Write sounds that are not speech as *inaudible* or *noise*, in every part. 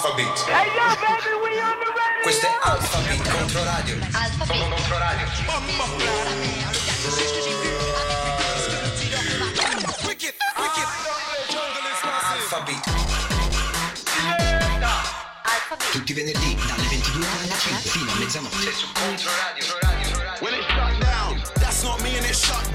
Alphabet. Hey yo, baby, we on the radio. Questo è Alphabet Controradio. Alphabet. Controradio. Alphabet. Alphabet. Tutti i venerdì dalle 22 alle 5 fino a mezzanotte. Su Controradio. Controradio. When it shut down, that's not me and it shut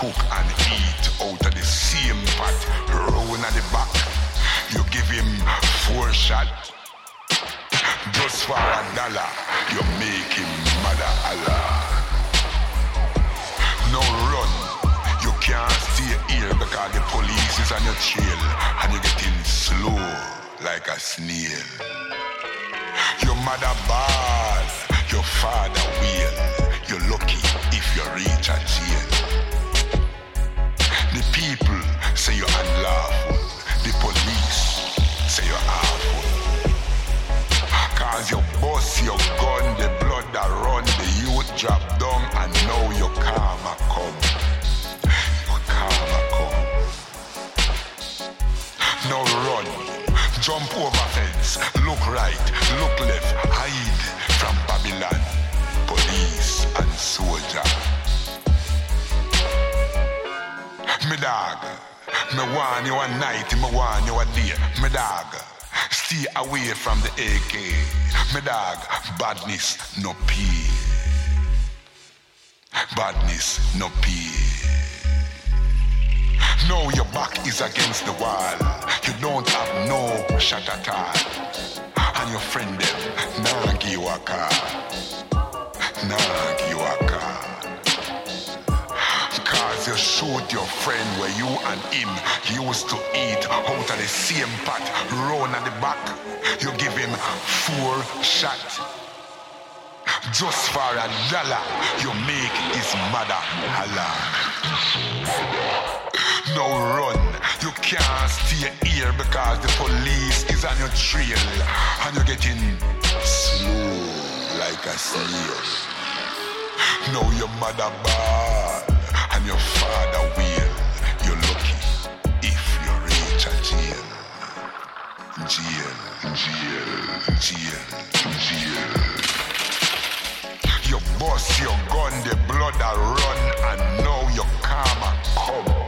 cook and eat out of the same pot, round at the back. You give him four shots. Just for a dollar, you make him mother Allah. No run. You can't stay here because the police is on your trail and you're getting slow like a snail. Your mother bad, your father will. You're lucky if you reach a jail. People say you're unlawful. The police say you're awful. Cause you bust your gun, the blood that run, the youth drop down, and now your karma come. Your karma come. Now run, jump over fence, look right, look left, me want you a night, me want you a day, me dog. Stay away from the AK. Me dog, badness no pay. Badness no pay. Now your back is against the wall. You don't have no shot at all. And your friend them, nah give you a car. Nah give you a. You shoot your friend where you and him used to eat out of the same pot, round at the back. You give him four shots. Just for a dollar, you make his mother holla. Now run, you can't stay here because the police is on your trail and you're getting slow like a snail. Now your mother bad and your You're lucky if you reach a jail. You bust your gun, the blood a run, and now your karma come.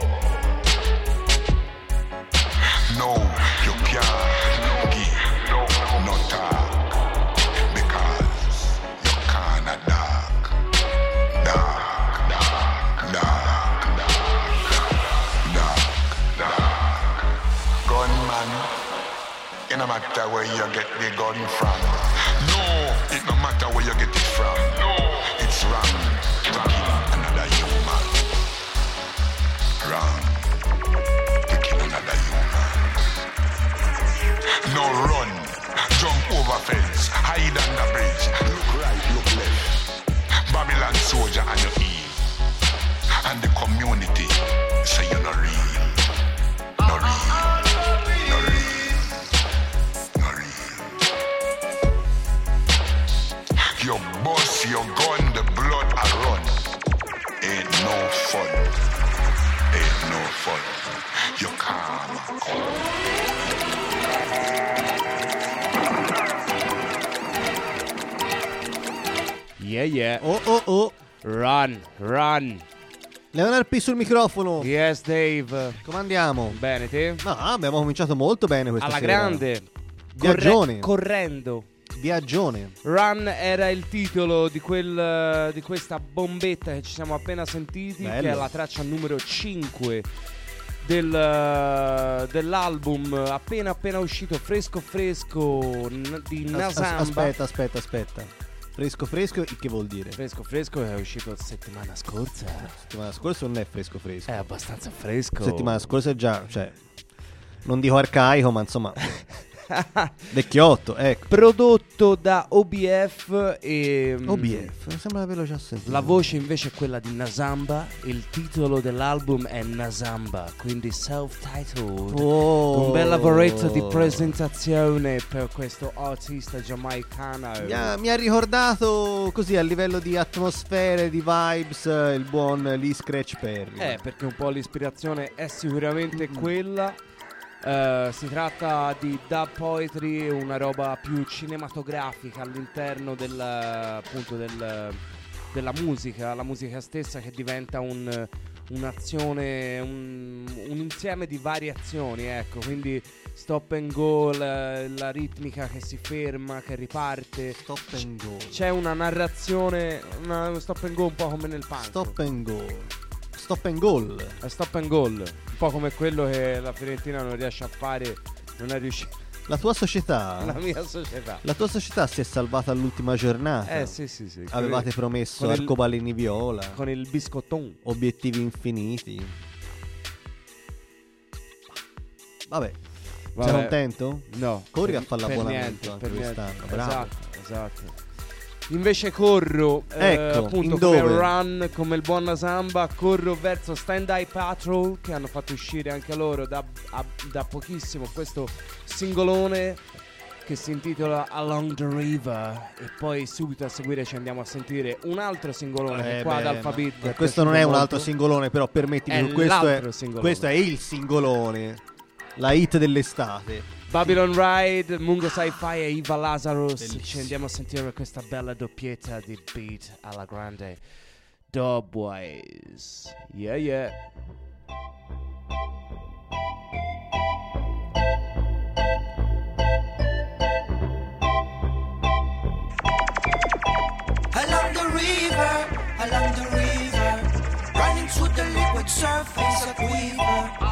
Matter where you get the gun from. No, it no matter where you get it from. No, it's wrong to kill another human. Wrong to kill another human. No run, jump over fence, hide under bridge, look right, look left. Babylon soldier and your E. And the community say you're not real. No fun. Ain't no fun. You calm. calm. Yeah, yeah. Oh, oh, oh. Run, run. Leonard P sul microfono. Yes, Dave. Come andiamo? Bene, te? No, abbiamo cominciato molto bene questa Alla sera. grande. Viaggione. correndo. Viaggione. Run era il titolo di, quel, di questa bombetta che ci siamo appena sentiti, Bello. che è la traccia numero 5 del- dell'album appena appena uscito, fresco fresco, di As- as- Nasamba. aspetta, aspetta, aspetta. Fresco fresco, che vuol dire? Fresco fresco è uscito settimana scorsa. Settimana scorsa non è fresco fresco. È abbastanza fresco. Settimana scorsa è già, cioè, non dico arcaico, ma insomma, *laughs* *laughs* vecchiotto, ecco. Prodotto da OBF e... mm, OBF, sembra averlo già sentito. La voce invece è quella di Nasamba, il titolo dell'album è Nasamba, quindi self-titled. Oh. Un bel lavoretto di presentazione per questo artista giamaicano. Mi ha, mi ha ricordato così a livello di atmosfere, di vibes, il buon Lee Scratch Perry. Eh, perché un po' l'ispirazione è sicuramente Mm. quella. Eh, si tratta di dub poetry, una roba più cinematografica all'interno del, appunto del- della musica, la musica stessa che diventa un- un'azione, un, un insieme di variazioni, ecco, quindi stop and go, la, la ritmica che si ferma, che riparte. Stop and go. C'è una narrazione, una stop and go un po' come nel punk. Stop and go. Stop and goal. È stop and goal, un po' come quello che la Fiorentina non riesce a fare, non è riuscito. *laughs* La tua società. *laughs* La mia società. La tua società si è salvata all'ultima giornata. Eh sì sì sì. Avevate con promesso il- arcobaleni viola, Con il biscotton. obiettivi infiniti. Vabbè, Vabbè. sei contento? No. Corri a fare l'abbonamento niente, anche quest'anno, bravo. Esatto, esatto. Invece corro, eh, Ecco, appunto in come dove? Run, come il buon Nasamba, corro verso Stand Eye Patrol che hanno fatto uscire anche loro da, a- da pochissimo questo singolone che si intitola Along the River e poi subito a seguire ci andiamo a sentire un altro singolone Eh, qua beh, ad Alphabet questo non è un altro singolone, però permettimi, È che questo è, questo è il singolone. La hit dell'estate. Babylon Ride, Mungo Sci-Fi e Iva Lazarus. Bellissimo. Ci andiamo a sentire questa bella doppietta di beat alla grande. Dubwise. Yeah, yeah. Along the river, along the river, running through the liquid surface of quiver.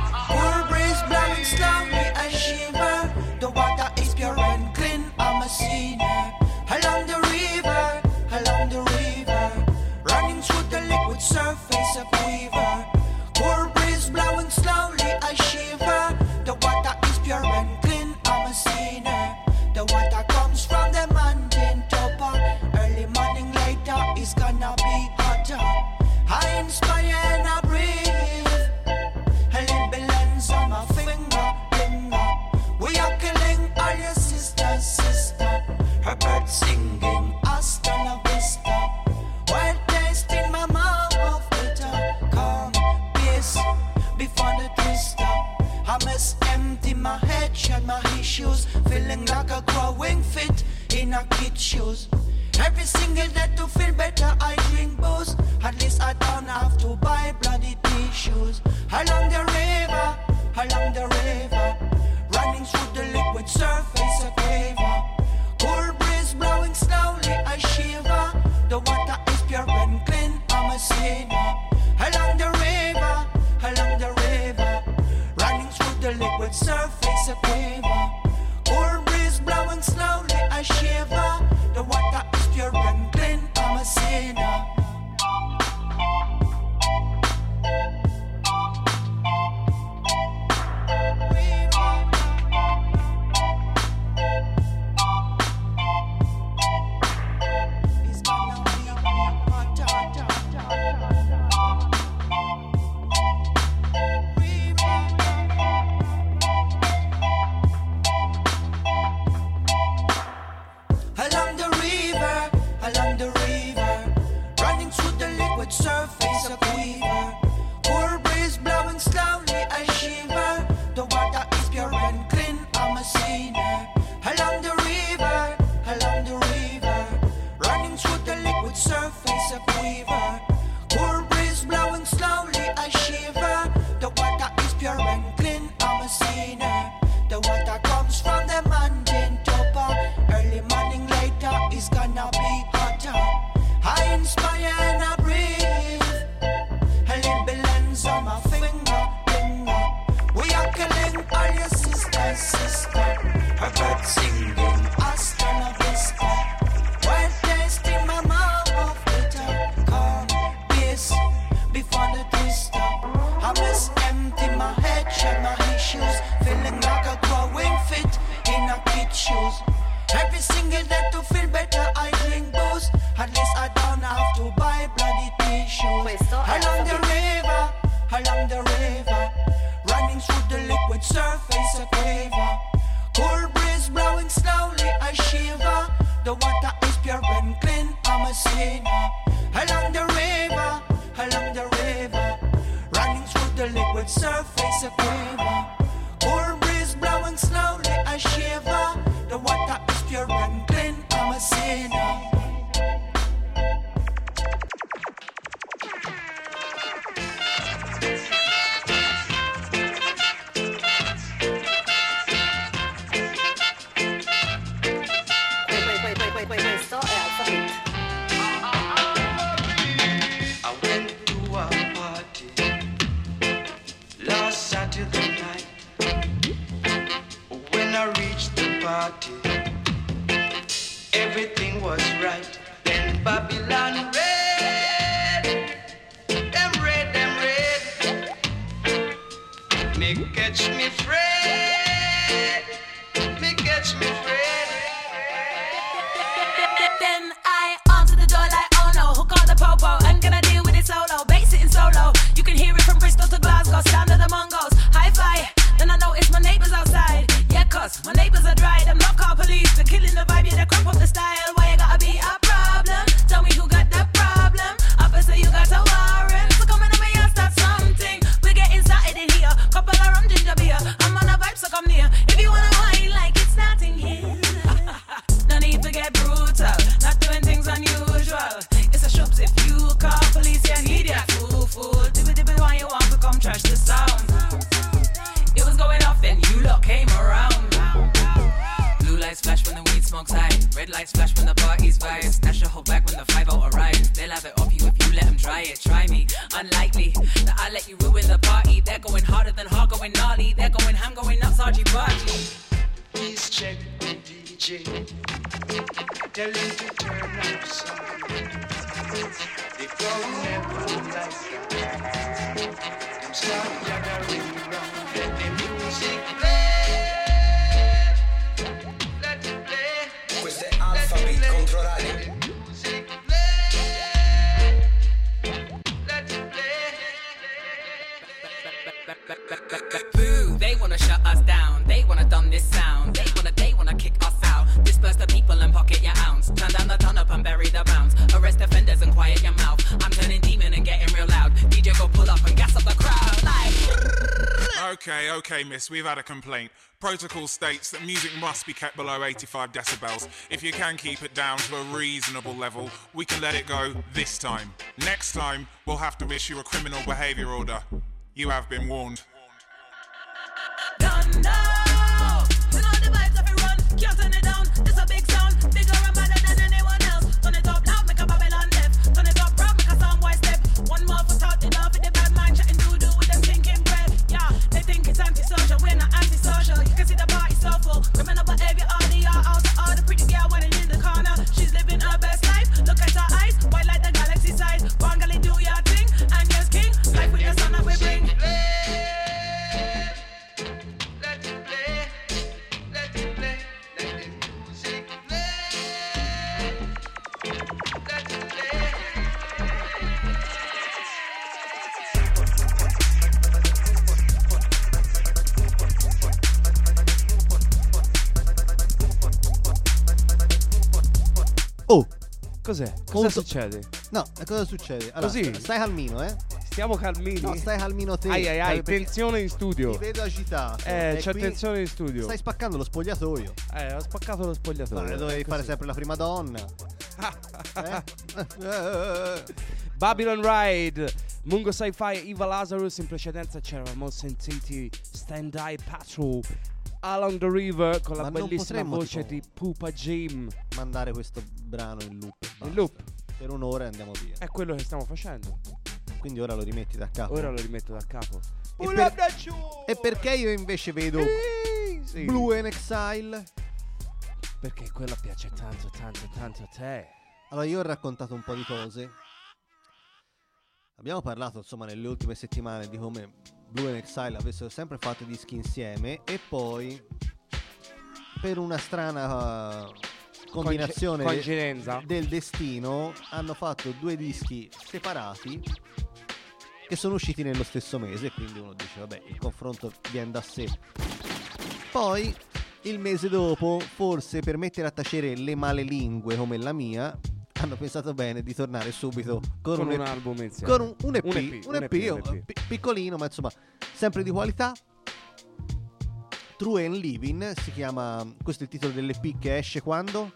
Amen. we've had a complaint. Protocol states that music must be kept below 85 decibels. If you can keep it down to a reasonable level, we can let it go this time. Next time, we'll have to issue a criminal behavior order. You have been warned. The vibes. Can't turn it down. It's a big sound. Bigger. Cos'è? Cosa Molto... succede? No, cosa succede? Allora, Così. Stai calmino, eh? Stiamo calmini. No, stai calmino te. Ai ai ai, tensione in studio. Ti vedo agitato. Eh, c'è qui... tensione in studio. Stai spaccando lo spogliatoio. Eh, ho spaccato lo spogliatoio. Allora, dovevi fare sempre la prima donna. *laughs* Eh? *laughs* Babylon Ride. Mungo Sci-Fi, Eva Lazarus, in precedenza c'eravamo sentiti Stand Eye Patrol Along the River con la Ma bellissima voce tipo, di Pupa Jim. Mandare questo brano in loop. e In basta. loop. Per un'ora e andiamo via. È quello che stiamo facendo. Quindi ora lo rimetti da capo. Ora lo rimetto da capo. E, per- e perché io invece vedo Sì. Blue and Exile? Perché quella piace tanto, tanto, tanto a te. Allora, io ho raccontato un po' di cose. Abbiamo parlato, insomma, nelle ultime settimane di come Blue and Exile avessero sempre fatto dischi insieme e poi, per una strana uh, combinazione Conge- coincidenza. del destino, hanno fatto due dischi separati che sono usciti nello stesso mese. Quindi uno dice, vabbè, il confronto viene da sé. Poi, il mese dopo, forse per mettere a tacere le male lingue come la mia, hanno pensato bene di tornare subito con, Con un, un album insieme. con un, un EP, Un EP, un EP, EP, un EP. pi- piccolino, ma insomma, sempre di qualità. True and Living si chiama. Questo è il titolo dell'EP che esce quando?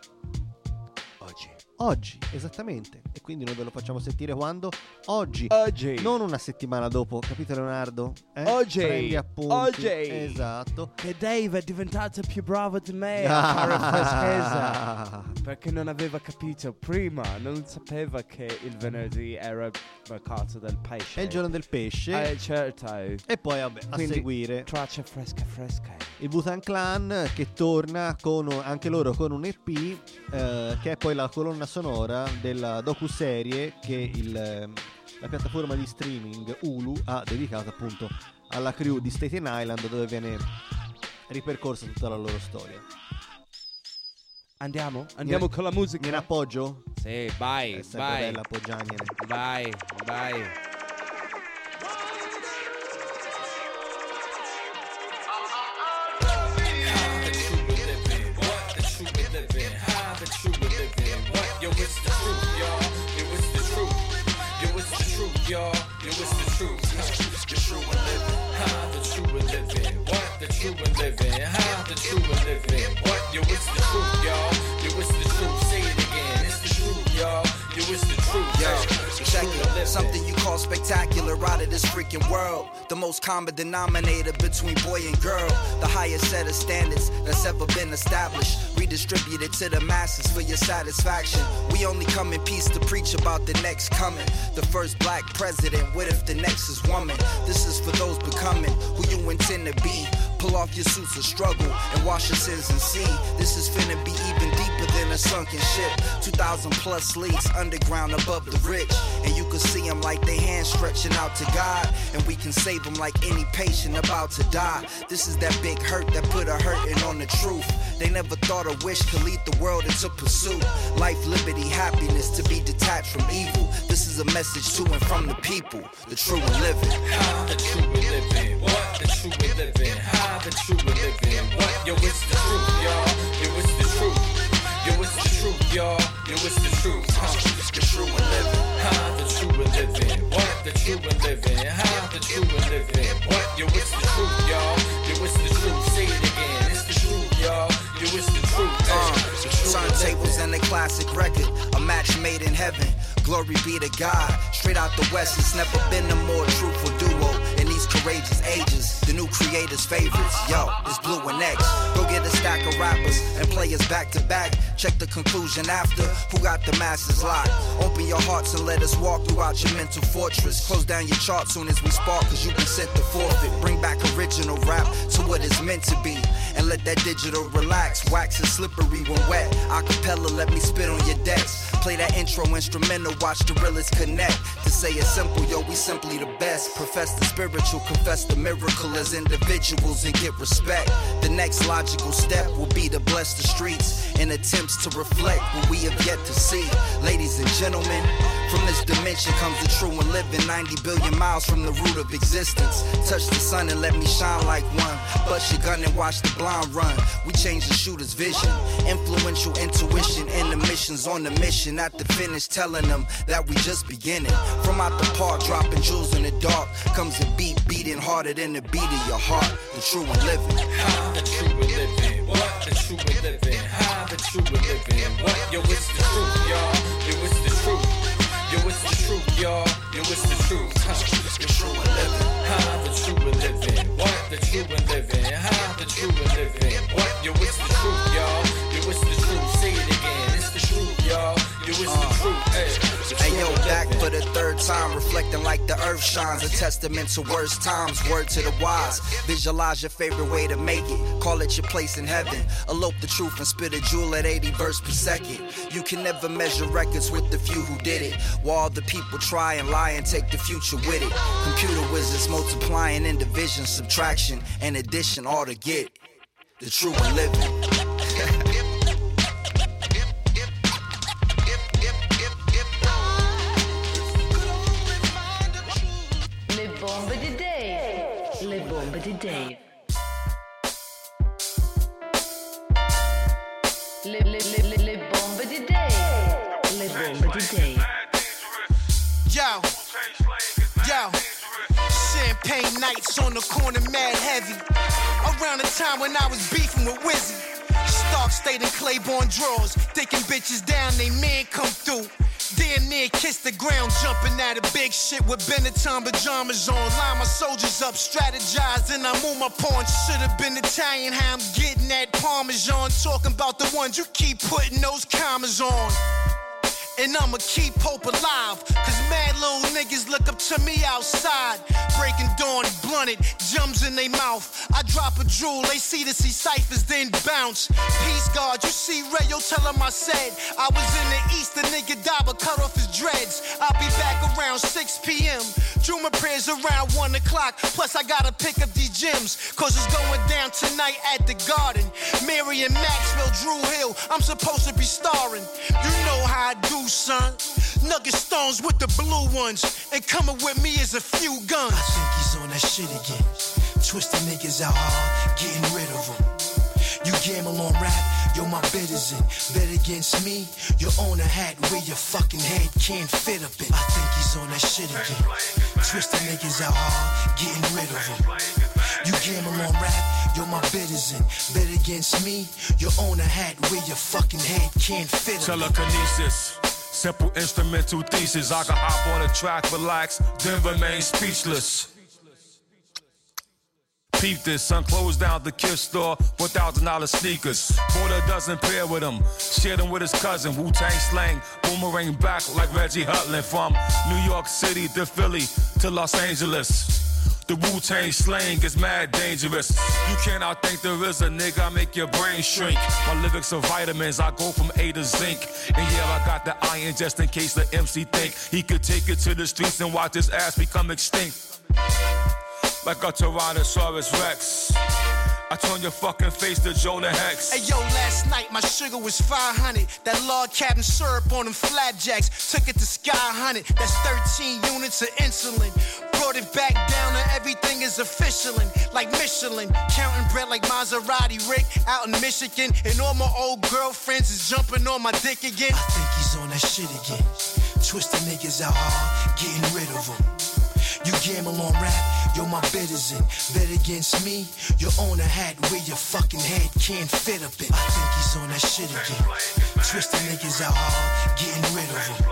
Oggi. Esattamente. E quindi noi ve lo facciamo sentire quando? Oggi. Oggi. Non una settimana dopo, capito Leonardo? Eh? Oggi. Prendi appunti. Oggi. Esatto. Che Dave è diventato più bravo di me *laughs* a fare freschezza. Ah. *laughs* Perché non aveva capito prima, non sapeva che il venerdì era mercato del pesce. È il giorno del pesce. Eh, certo. E poi, vabbè, a Quindi, seguire Traccia fresca fresca. il Butan Clan che torna con anche loro con un EP eh, che è poi la colonna sonora della docuserie che il, ehm, la piattaforma di streaming Hulu ha dedicato appunto alla crew di Staten Island dove viene ripercorsa tutta la loro storia. Andiamo? Andiamo Gliene- con la musica? Gliene appoggio? Sì, vai, È sempre vai. bella appoggiargliene. Vai, vai. Y'all. Yo, it's the truth. The true and living. Ha, the true and living. What? The true and living. Ha, the true and living. What? Yo, it's the truth, y'all. Yo, it's the truth. Say it again. It's the truth, y'all. Yo, it's the truth. Yo, The check it. Something you call spectacular out of this freaking world. The most common denominator between boy and girl. The highest set of standards that's ever been established. Redistributed to the masses for your satisfaction. We only come in peace to preach about the next coming. The first black president, what if the next is woman? This is for those becoming who you intend to be. Pull off your suits of struggle and wash your sins and see. This is finna be even deeper than a sunken ship. 2,000 plus leagues underground above the rich. And you can see them like they hands stretching out to God. And we can save them like any patient about to die. This is that big hurt that put a hurting on the truth. They never thought a wish could lead the world into pursuit. Life, liberty, happiness to be detached from evil. This is a message to and from the people, the true and living. The true and living. True and living. Ha, the true and living. What? Yo, it's the truth, y'all. Yo, it's the truth. Yo, it's the truth, y'all. Yo, it's the truth. Ha, the true and living. Ha, the true and living. What? The true and living. Ha, the true and living. What? Yo, it's the truth, y'all. Yo, it's the truth. Say it again. It's the truth, y'all. Yo, it's the truth. Uh, The true and living. turntables and a classic record, a match made in heaven. Glory be to God. Straight out the West, it's never been a more truthful duo courageous ages. The new creators' favorites, yo, it's Blue and X. Go get a stack of rappers and play us back to back. Check the conclusion after. Who got the masses locked? Open your hearts and let us walk throughout your mental fortress. Close down your chart soon as we spark, cause you can set the forfeit. Bring back original rap to what it's meant to be. And let that digital relax. Wax is slippery when wet. Acapella, let me spit on your decks. Play that intro instrumental, watch the realest connect. To say it simple, yo, we simply the best. Profess the spiritual, confess the miracle as individuals and get respect. The next logical step will be to bless the streets in attempts to reflect what we have yet to see. Ladies and gentlemen, from this dimension comes the true and living 90 billion miles from the root of existence. Touch the sun and let me shine like one. Bust your gun and watch the blind run. We change the shooter's vision. Influential intuition and the missions on the mission. At the finish, telling them that we just beginning. From out the park, dropping jewels in the dark. Comes a beat beating harder than the beat of your heart. The true and living. The true and living. What? The true and living. Ha, the true religion. What? Yo, it's the truth, y'all. Yo, it's the truth. Yo, it's the truth, y'all. Yo, it's the truth. Huh? The true living. Huh? The true living. What? The true living. Huh? The true living. What? Yo, it's the truth, y'all. Hey, yo, back for the third time, reflecting like the earth shines. A testament to worst times, word to the wise. Visualize your favorite way to make it. Call it your place in heaven. Elope the truth and spit a jewel at 80 verse per second. You can never measure records with the few who did it. While the people try and lie and take the future with it. Computer wizards multiplying in division, subtraction, and addition, all to get the true living. Dave. Le, le, le, le, le bombe di Dave. Le bombe di Dave. Yo, yo, champagne nights on the corner, mad heavy. Around the time when I was beefing with Wizzy. Stark stayed in Claiborne drawers, thinking bitches down, they man come through. Damn near kiss the ground, jumping out of big shit with Benetton pajamas on. Line my soldiers up, strategize, and I move my pawn. Should've been Italian, how I'm getting that Parmesan. Talking about the ones you keep putting those commas on. And I'ma keep hope alive. Cause mad little niggas look up to me outside. Breaking dawn, blunted, jums in they mouth. I drop a jewel, they see the see ciphers, then bounce. Peace guard, you see Rayo, tell him I said. I was in the east, the nigga died, but cut off his dreads. I'll be back around 6 p.m. Juma prayers around 1 o'clock. Plus, I gotta pick up these gems. Cause it's going down tonight at the garden. Marion Maxwell, Drew Hill, I'm supposed to be starring. You know how I do, son. Nugget stones with the blue ones. And coming with me is a few guns. I think he's on that shit again. Twisting niggas out hard, getting rid of them. You gamble on rap, yo, my bid is in. Bet against me, you own a hat where your fucking head can't fit up in. I think he's on that shit again. Twisting niggas out hard, getting rid of them. You gamble on rap, yo, my bid is in. Bet against me, you own a hat where your fucking head can't fit up in. Telekinesis. Simple instrumental thesis. I can hop on a track, relax, then remain speechless. Peep this, son closed down the kiss store for thousand dollar sneakers. Bought a dozen pair with him, shared them with his cousin. Wu Tang slang, boomerang back like Reggie Hutland from New York City to Philly to Los Angeles. The Wu Tang slang is mad dangerous. You can't outthink the RZA, nigga. I make your brain shrink. My lyrics are vitamins. I go from A to zinc. And yeah, I got the iron just in case the MC think he could take it to the streets and watch his ass become extinct. Like a Tyrannosaurus Rex. I turn your fucking face to Jonah Hex. Hey yo, last night my sugar was 500. That log cabin syrup on them flapjacks. Took it to Sky Hunted. That's 13 units of insulin. Brought it back down to everything is official and like Michelin. Counting bread like Maserati Rick out in Michigan. And all my old girlfriends is jumping on my dick again. I think he's on that shit again. Twisting niggas out hard, getting rid of them. You gamble on rap, yo, my bid. Bet against me, you own a hat where your fucking head can't fit up in. I think he's on that shit again. Twisting niggas out hard, getting rid of them.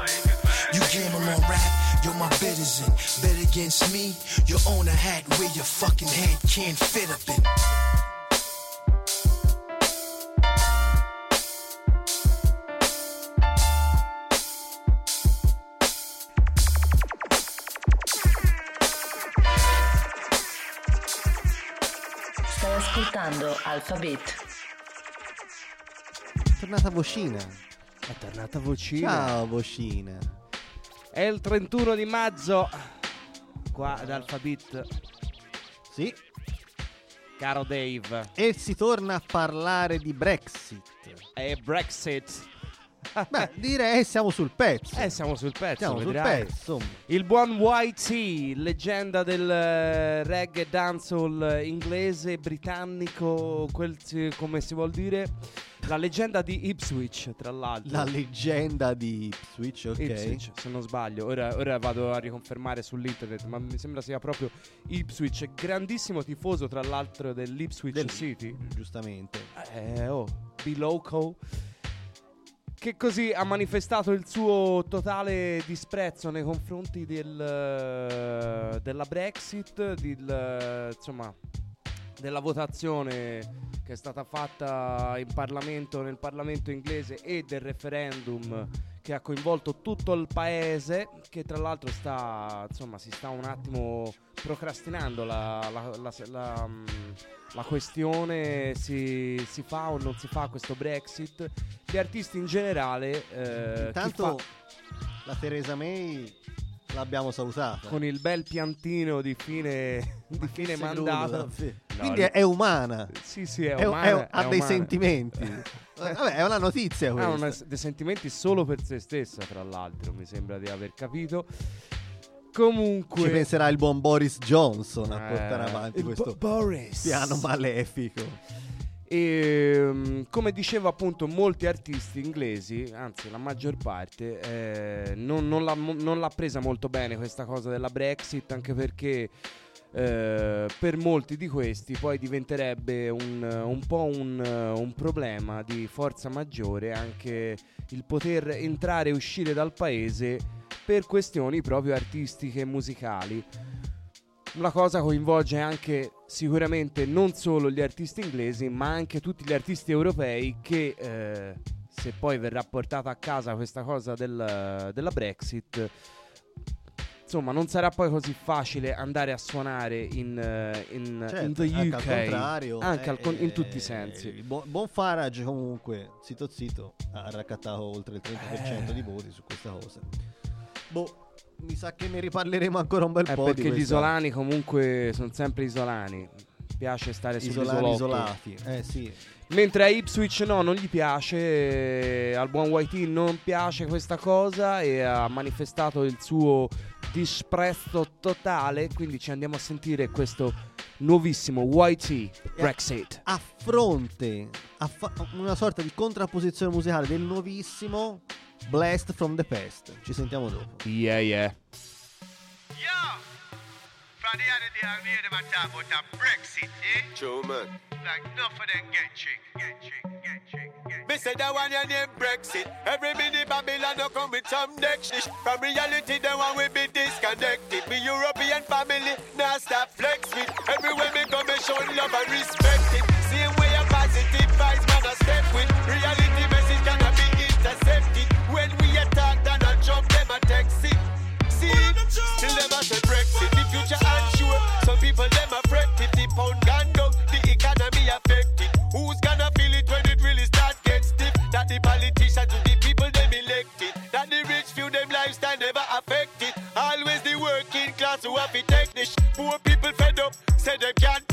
You gamble on rap, yo, my bid. Bet against me, you own a hat where your fucking head can't fit up in. Ascoltando Alphabet. È tornata vocina. È tornata vocina. Ciao vocina. È il 31 di maggio. Qua ad Alphabet. Sì. Caro Dave. E si torna a parlare di Brexit. E Brexit. Beh, direi siamo sul pezzo. Eh, siamo sul pezzo, Siamo sul pezzo. Il buon YT, leggenda del eh, reggae dancehall inglese, britannico, quel, come si vuol dire, la leggenda di Ipswich, tra l'altro. La leggenda di Ipswich, ok. Ipswich, se non sbaglio. Ora, ora vado a riconfermare sull'internet, ma mi sembra sia proprio Ipswich. Grandissimo tifoso, tra l'altro, dell'Ipswich Del- City. Giustamente. Eh, oh, be local. Che così ha manifestato il suo totale disprezzo nei confronti del, eh, della Brexit, del, insomma, della votazione che è stata fatta in Parlamento, nel Parlamento inglese e del referendum che ha coinvolto tutto il paese, che tra l'altro sta, insomma, si sta un attimo procrastinando la, la- la- la, mm, questione, si, si fa o non si fa questo Brexit. Gli artisti in generale, eh, Intanto fa- la Theresa May l'abbiamo salutata. con il bel piantino di fine, *laughs* di fine mandata. davvero? No, Quindi è, è umana. Sì, sì, è È- umana, è- è ha dei umana. sentimenti. *laughs* Vabbè, è una notizia Ha questa. una- dei sentimenti solo per se stessa, tra l'altro, mi sembra di aver capito. Comunque, Ci penserà il buon Boris Johnson a Eh, portare avanti questo Bo- piano malefico. E mm, come dicevo appunto molti artisti inglesi, anzi la maggior parte, eh, non, non l'ha, non l'ha presa molto bene questa cosa della Brexit, anche perché eh, per molti di questi poi diventerebbe un, un po' un, un problema di forza maggiore anche il poter entrare e uscire dal paese per questioni proprio artistiche e musicali. La cosa coinvolge anche sicuramente non solo gli artisti inglesi, ma anche tutti gli artisti europei che eh, se poi verrà portata a casa questa cosa del- della Brexit, insomma non sarà poi così facile andare a suonare in, eh, in, Certo, in the anche UK. al contrario, Anche al con- in eh, tutti i sensi. Il buon, buon Farage comunque, zitto zitto, ha raccattato oltre il 30% Eh. di voti su questa cosa. Boh, mi sa che ne riparleremo ancora un bel Eh, po' perché gli isolani comunque sono sempre isolani. Piace stare Isolani isolati. Eh sì. Mentre a Ipswich no, non gli piace, eh, al buon YT non piace questa cosa e ha manifestato il suo disprezzo totale, quindi ci andiamo a sentire questo nuovissimo YT Brexit. A fronte, a fa- una sorta di contrapposizione musicale del nuovissimo Blast from the Past. Ci sentiamo dopo. Yeah, yeah. From the other day, I hear them a talk about a Brexit, eh? True, man. Like, enough of them get trick, get trick, get get Me say that one your name Brexit. Every minute Babylon no come with some next shit. From reality, the one we be disconnected. Me European family, now stop flex with. Everywhere me go, me show love and respect it. Same way a positive vibes, man, I step with. Reality message cannot be intercepted. When we attack, then I jump them a text it. See, still a say Brexit. The future have to take this. Poor people fed up, say they can't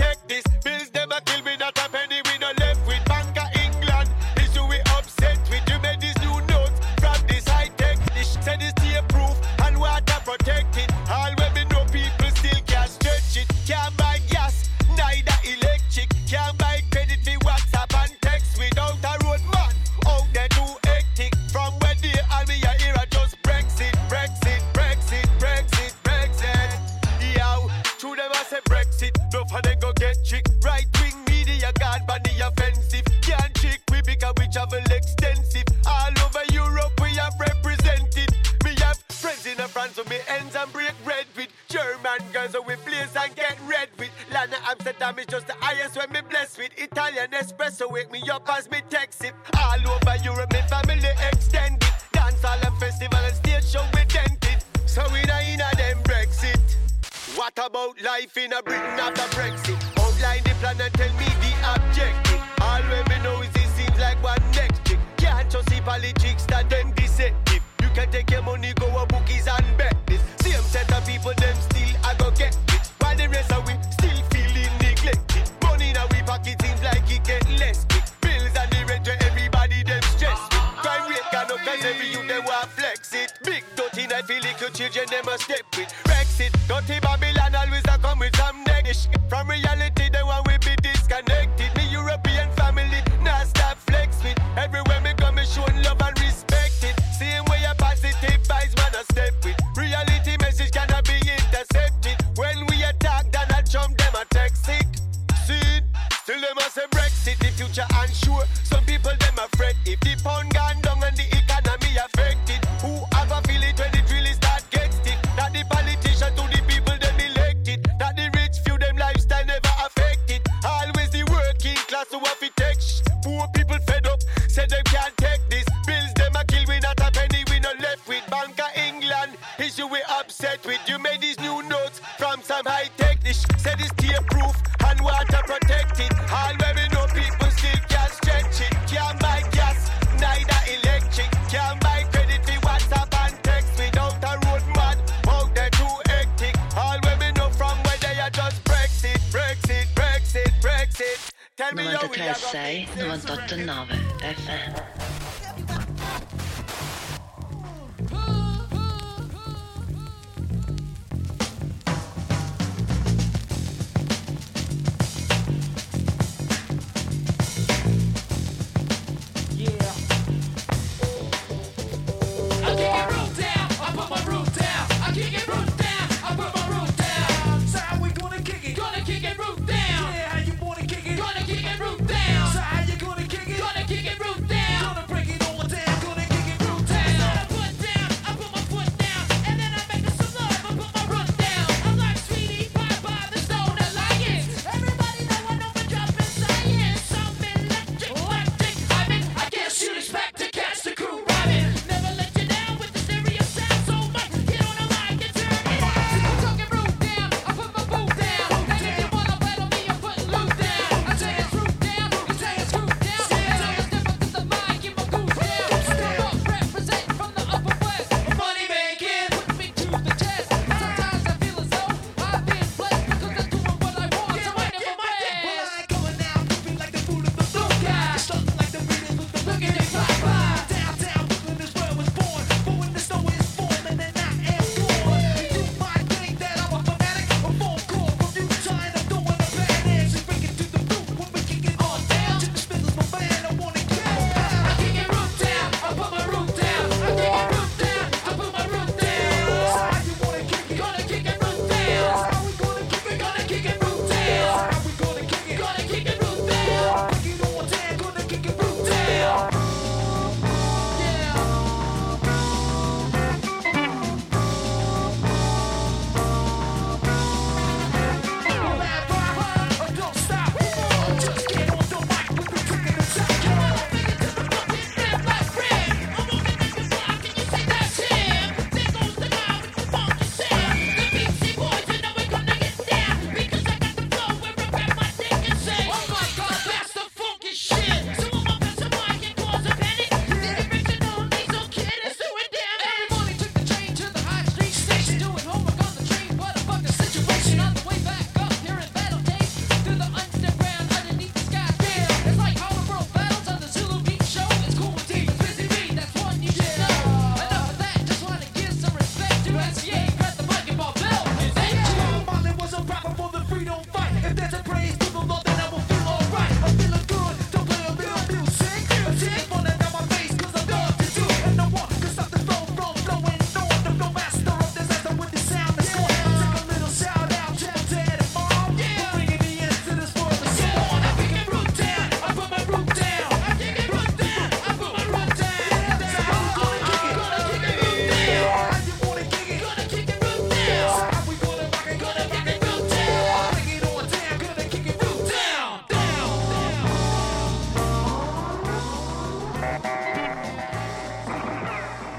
red with. Lana Amsterdam is just the highest when me blessed with. Italian espresso wake me up as me text it. All over Europe me family extended. Dance all and festival and stage show we dented. So we not in a them Brexit. What about life in a Britain after Brexit? Outline the plan and tell me the objective. All we me know is it seems like one next trick. Can't just see politics that them deceptive. You can take your money, them a step with.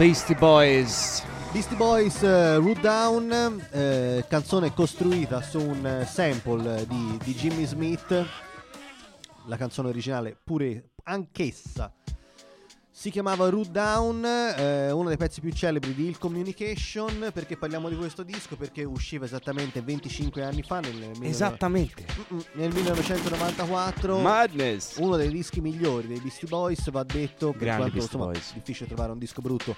Beastie Boys. Beastie Boys uh, Root Down, eh, canzone costruita su un eh, sample di, di Jimmy Smith, la canzone originale pure, anch'essa. Si chiamava Root Down, eh, uno dei pezzi più celebri di Il Communication. Perché parliamo di questo disco? Perché usciva esattamente 25 anni fa, nel, esattamente nel 1994. Madness! Uno dei dischi migliori dei Beastie Boys, va detto. Per Grandi quanto insomma, Boys. difficile trovare un disco brutto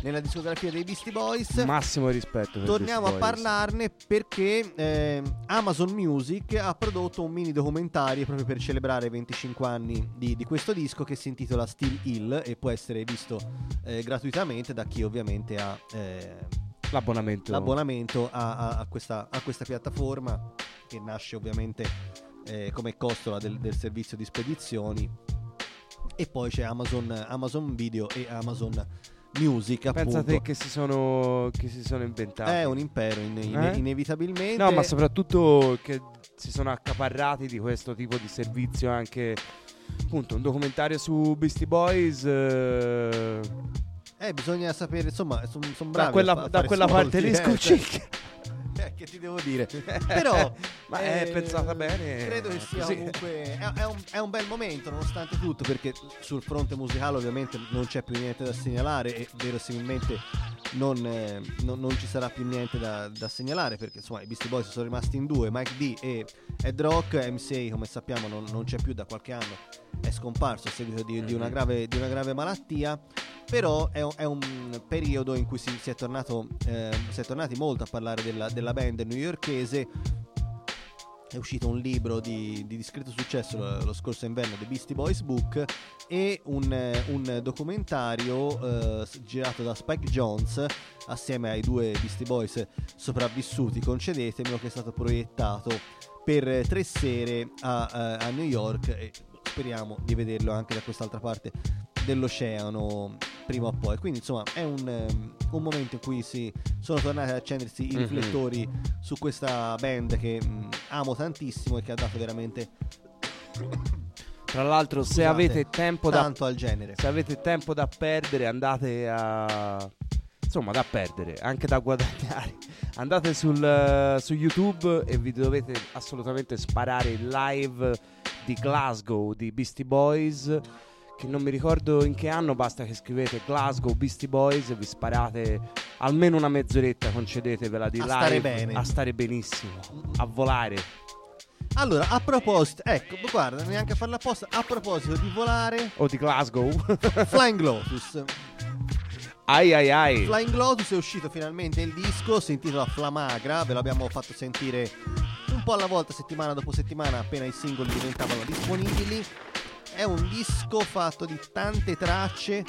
nella discografia dei Beastie Boys. Massimo rispetto. Torniamo a parlarne perché eh, Amazon Music ha prodotto un mini documentario proprio per celebrare i 25 anni di, di questo disco che si intitola Still Hill può essere visto eh, gratuitamente da chi ovviamente ha eh, l'abbonamento, l'abbonamento a, a, a, questa, a, questa, piattaforma che nasce ovviamente eh, come costola del, del, servizio di spedizioni e poi c'è Amazon, Amazon Video e Amazon Music appunto. Pensate che si sono, che si sono inventati È un impero in, in, eh? inevitabilmente No ma soprattutto che si sono accaparrati di questo tipo di servizio anche appunto un documentario su Beastie Boys. Eh, eh bisogna sapere, insomma, sono son bravi. Da quella, da quella parte lì eh, scucicchia. Certo. Eh, *laughs* che ti devo dire? Però *laughs* Ma è pensata bene, Credo che sia così. comunque è, è un, è un bel momento nonostante tutto perché sul fronte musicale ovviamente non c'è più niente da segnalare e verosimilmente non, eh, non- non ci sarà più niente da, da segnalare perché insomma i Beastie Boys sono rimasti in due, Mike D e Ed Rock, MCA come sappiamo non, non c'è più da qualche anno, è scomparso a seguito di, di una, Mhm. grave, di una grave malattia però è un, è un periodo in cui si, si è, tornato, eh, si è tornati molto a parlare della, della band newyorkese. È uscito un libro di, di discreto successo lo, lo scorso inverno, The Beastie Boys Book, e un, eh, un documentario eh, girato da Spike Jones assieme ai due Beastie Boys sopravvissuti, concedetemelo, che è stato proiettato per eh, tre sere a, eh, a New York e speriamo di vederlo anche da quest'altra parte dell'oceano prima o poi. Quindi insomma è un, ehm, un momento in cui si sono tornati ad accendersi i Mhm. riflettori su questa band che mh, amo tantissimo e che ha dato veramente Tra l'altro, se Scusate, avete tempo da tanto al genere. Se avete tempo da perdere, andate a insomma, da perdere, anche da guadagnare. *laughs* Andate sul, eh, su YouTube e vi dovete assolutamente sparare il live di Glasgow di Beastie Boys. Che non mi ricordo in che anno, basta che scrivete Glasgow Beastie Boys e vi sparate almeno una mezz'oretta, concedetevela di A live. stare bene. A stare benissimo, a volare. Allora, a proposito, ecco, guarda, neanche a farla apposta. A proposito di volare, O di Glasgow. *laughs* Flying Lotus. ai ai ai. Flying Lotus è uscito finalmente il disco, si intitola Flamagra, ve l'abbiamo fatto sentire un po' alla volta, settimana dopo settimana, appena i singoli diventavano disponibili. È un disco fatto di tante tracce.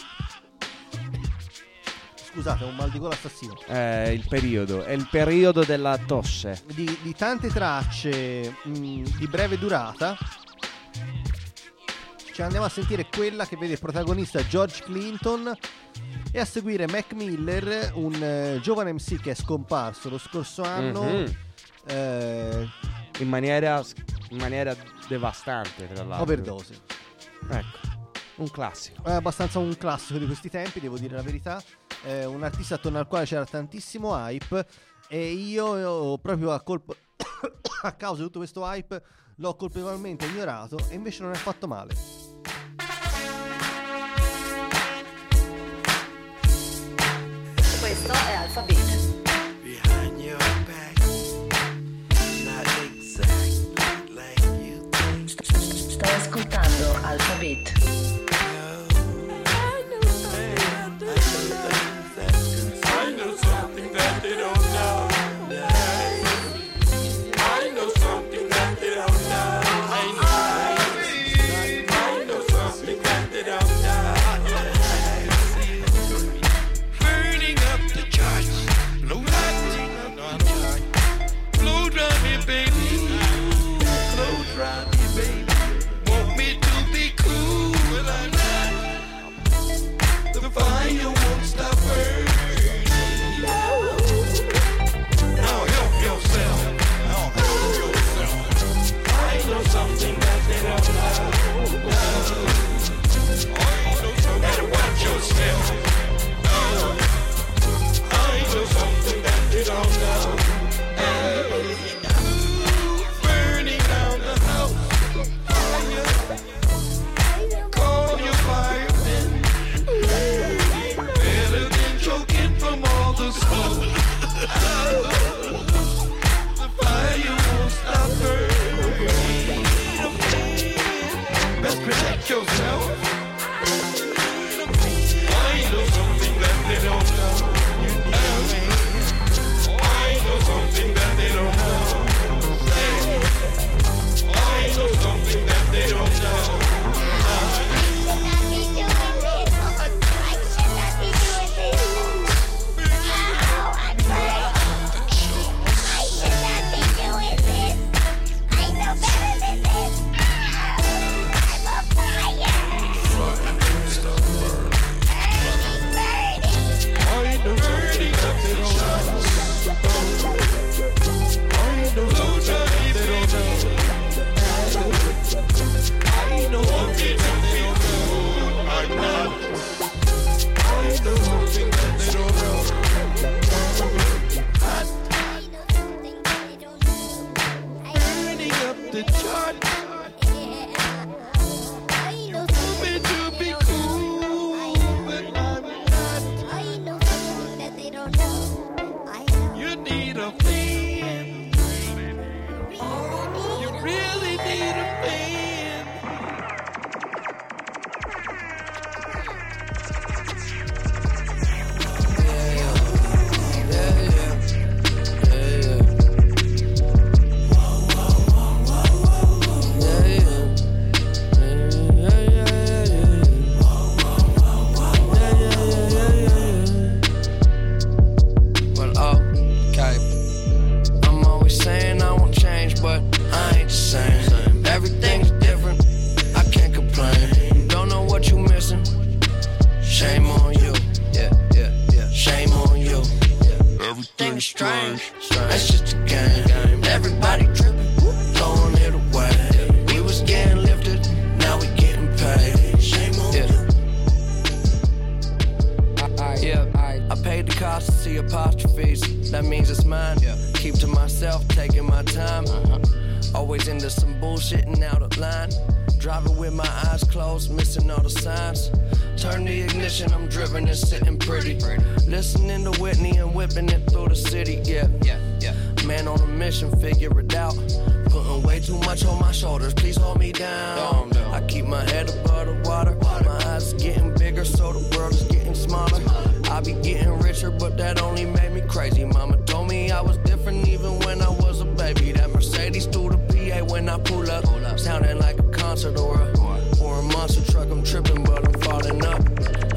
Scusate, un mal di gola assassino. È il periodo, è il periodo della tosse. Di, di tante tracce mh, di breve durata. Ci andiamo a sentire quella che vede protagonista George Clinton e a seguire Mac Miller, un eh, giovane MC che è scomparso lo scorso anno. Mhm. eh, In maniera, in maniera devastante, tra l'altro. overdose. Ecco, un classico. È abbastanza un classico di questi tempi, devo dire la verità. È un artista attorno al quale c'era tantissimo hype e io eh, proprio a colpo *coughs* a causa di tutto questo hype l'ho colpevolmente ignorato e invece non è affatto male. Questo è Alphabet. Orbit. That only made me crazy. Mama told me I was different even when I was a baby. That Mercedes through the PA when I pull up, sounding like a concert or a, or a monster truck. I'm tripping, but I'm falling up.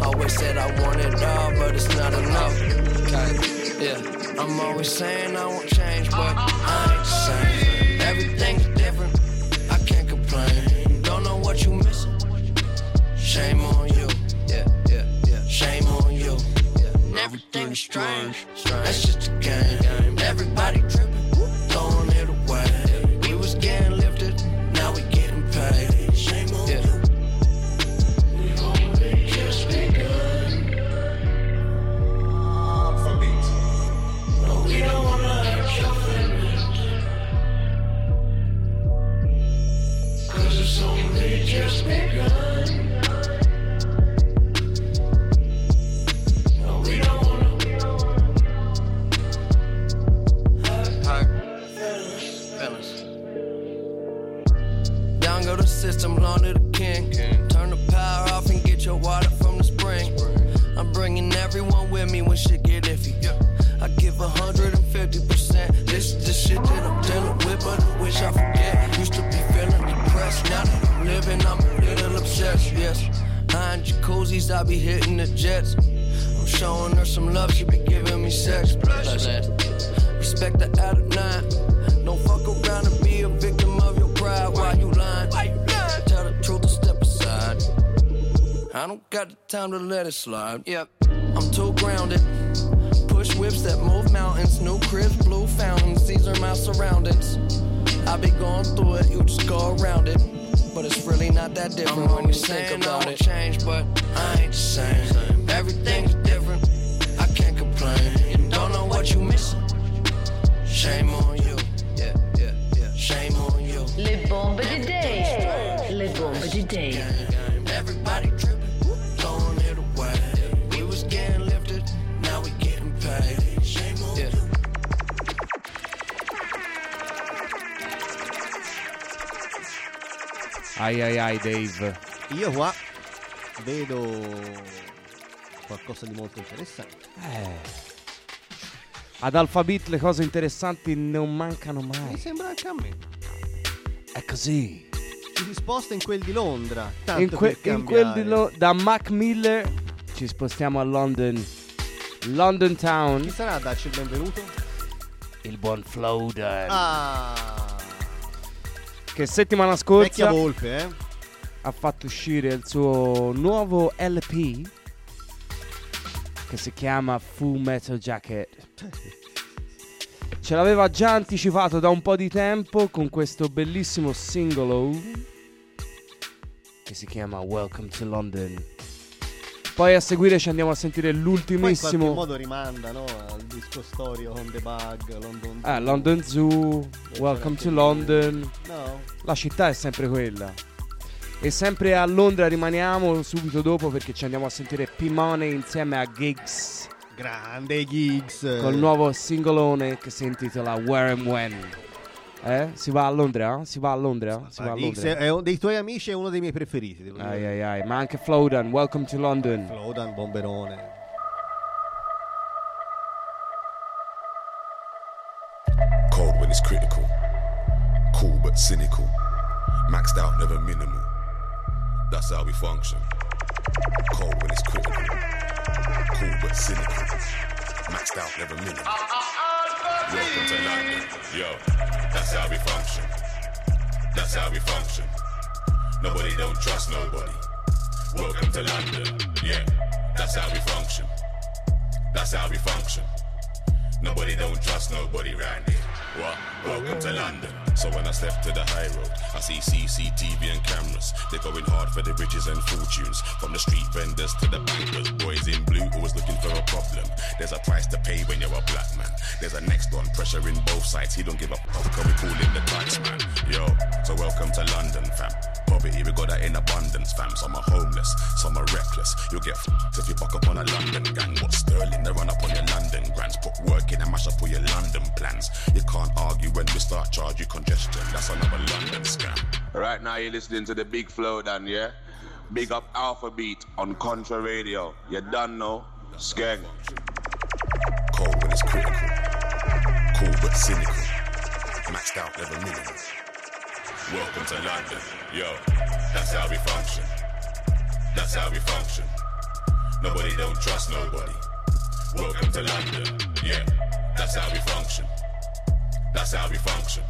Always said I want it all, but it's not enough. Okay, yeah. I'm always saying I won't change, but I ain't the same. That's just jacuzzis, I be hitting the jets. I'm showing her some love, she be giving me sex. Plus, respect the out of nine. Don't fuck around and be a victim of your pride. Why you lying? Tell the truth or step aside. I don't got the time to let it slide. Yep, I'm too grounded. Push whips that move mountains. New cribs, blue fountains. These are my surroundings. I be going through it, you just go around it. But it's really not that different when you think about it. Change, but I ain't the same. Everything's different. I can't complain. You don't know what you missing. Shame on you. Yeah, yeah, yeah. Shame on you. Le bombe di day. Le bombe di day. Everybody tripping, throwing it away. We was getting lifted, now we getting paid. Shame on you. Ai ai ai Dave. Io qua vedo qualcosa di molto interessante. Eh. Ad Alphabet le cose interessanti non mancano Mi mai. sembra anche a me. È così. Ci si sposta in quel di Londra. Tanto In, que- per in quel di lo- da Mac Miller ci spostiamo a London. London Town. Chi sarà a darci il benvenuto? Il buon Flowden. Ah, Che settimana scorsa vecchia volpe, eh? Ha fatto uscire il suo nuovo LP che si chiama Full Metal Jacket. Ce l'aveva già anticipato da un po' di tempo con questo bellissimo singolo che si chiama Welcome to London. Poi a seguire ci andiamo a sentire Poi in qualche l'ultimissimo modo rimanda no, al disco storico on the bug, London Ah, London Zoo, Welcome to London. No. La città è sempre quella. E sempre a Londra rimaniamo subito dopo perché ci andiamo a sentire P-Money insieme a Gigs. Grande Giggs. Col nuovo singolone che si intitola Where and When. Eh? Si va a Londra? Si va a Londra? Si va a Giggs Londra? è uno dei tuoi amici, è uno dei miei preferiti. devo dire. Ai ai ai, ma anche Flowdan, welcome to London. Flowdan, bomberone. Cold when it's critical. Cool but cynical. Maxed out, never minimal. That's how we function. Cold when it's critical. Cool but cynical. Maxed out, never minimal. Welcome to London. Yo, that's how we function. That's how we function. Nobody don't trust nobody. Welcome to London. Yeah, that's how we function. That's how we function. Nobody don't trust nobody round here. What? Welcome to London. So when I step to the high road, I see CCTV and cameras. They're going hard for the riches and fortunes. From the street vendors to the bankers. Boys in blue always looking for a problem. There's a price to pay when you're a black man. There's a next on pressure in both sides. He don't give a fuck, can we call him the tax man? Yo, so welcome to London, fam. Poverty, we got that in abundance, fam. Some are homeless, some are reckless. You'll get f***ed if you buck up on a London gang. What sterling? They run up on your London grants. Put work in and mash up all your London plans. You can't argue when we start charge you congestion. That's another London scam. Right now you're listening to the Big Flow Dan, yeah? Big up Alpha Beat on Contra Radio. You done know? Skeng. Cold when it's critical. Cool but cynical. Maxed out, never minimal. Welcome to London. Yo, that's how we function. That's how we function. Nobody don't trust nobody. Welcome to London. Yeah, that's how we function. That's how we function.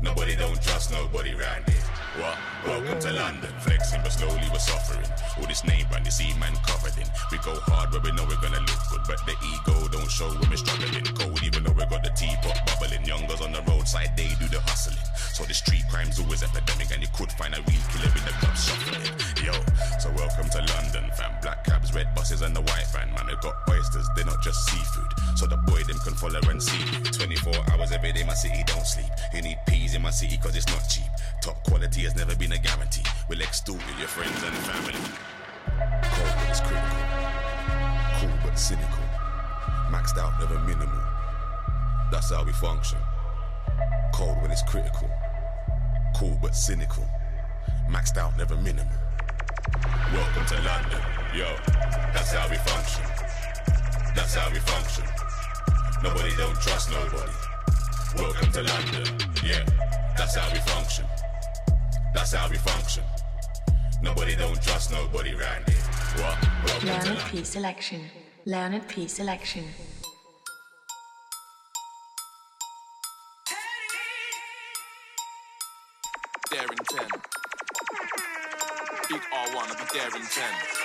Nobody don't trust nobody round here. What? Welcome to London. Flexing, but slowly we're suffering. All this name brand, this E-man covered in. We go hard where we know we're gonna look good, but the ego don't show when we're struggling. Cold, even though we got the teapot bubbling. Youngers on the roadside, they do the hustling. So the street crime's always epidemic, and you could find a real killer in the club shuffling. Yo, so welcome to London, fam. Black cabs, red buses, and the white van, man. They got oysters, they're not just seafood. So the boy them can follow and see. 24 hours every day, my city don't sleep. You need peas in my city, cause it's not cheap. Top quality has never been a guarantee. We'll extort with your friends and family. Cold it's critical. Cool but cynical. Maxed out, never minimal. That's how we function. Cold when it's critical. Cool but cynical. Maxed out, never minimal. Welcome to London. Yo, that's how we function. That's how we function. Nobody don't trust nobody. Welcome to London. Yeah, that's how we function. That's how we function. Nobody don't trust nobody round here. What? Welcome to Learned London. P selection. Learned P selection. there in 10. Big R1, I'll be there in 10.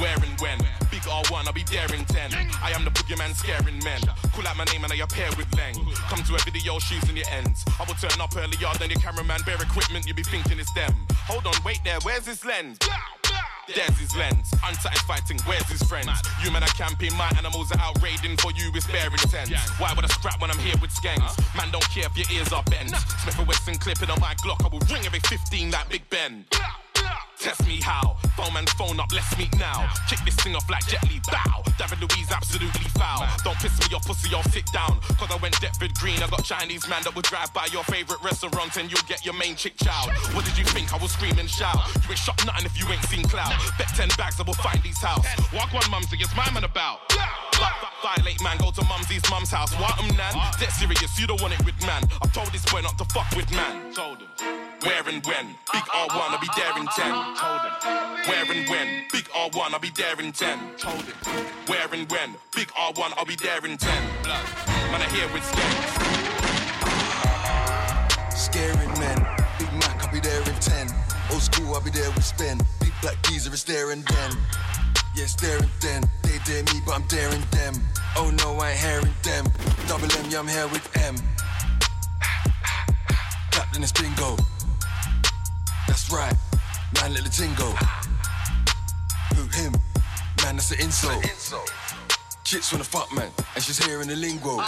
Where and when? Big R1, I'll be there in 10. I am the boogeyman scaring men. Call out my name and I appear with Leng. Come to a video shooting your ends. I will turn up earlier than your cameraman. Bare equipment, you'll be thinking it's them. Hold on, wait there, where's this lens? There's his lens. Unsatisfied thing, where's his friends? You men are camping, my animals are out raiding for you, with bare intent. Why would I scrap when I'm here with skanks? Man, don't care if your ears are bent. Smith and Wesson clipping on my Glock, I will ring every 15 like Big Ben. Test me how. Phone man's phone up, let's meet now. Kick this thing off like Jet Li, bow. David Louise absolutely foul. Don't piss me off, pussy, I'll sit down. Cause I went Deptford Green, I got Chinese man that would drive by your favorite restaurant and you'll get your main chick chow. What did you think? I will scream and shout. You ain't shot nothing if you ain't seen clout. Bet 10 bags, I will find these house. Walk one mumsy, it's my man about. Vi- Violate man, go to mumsy's mum's house. What um nan? Dead serious, you don't want it with man. I told this boy not to fuck with man. Told him. Where and when? Big uh, uh, R1, uh, I'll be there in 10. Told him. Where and when? Big R1, I'll be there in 10. Told him. Where and when? Big R1, I'll be there in 10. Man, I here with skanks. Scaring men. Big Mac, I'll be there in 10. Old school, I'll be there with Spin. Big black geezer is there and then. Yeah, and then. They dare me, but I'm daring them. Oh no, I ain't hearing them. Double M, yeah, I'm here with M. Captain is bingo. That's right. Man, let the ting go. Who, him? Man, that's an insult. Chicks wanna fuck, man, and she's hearing the lingo.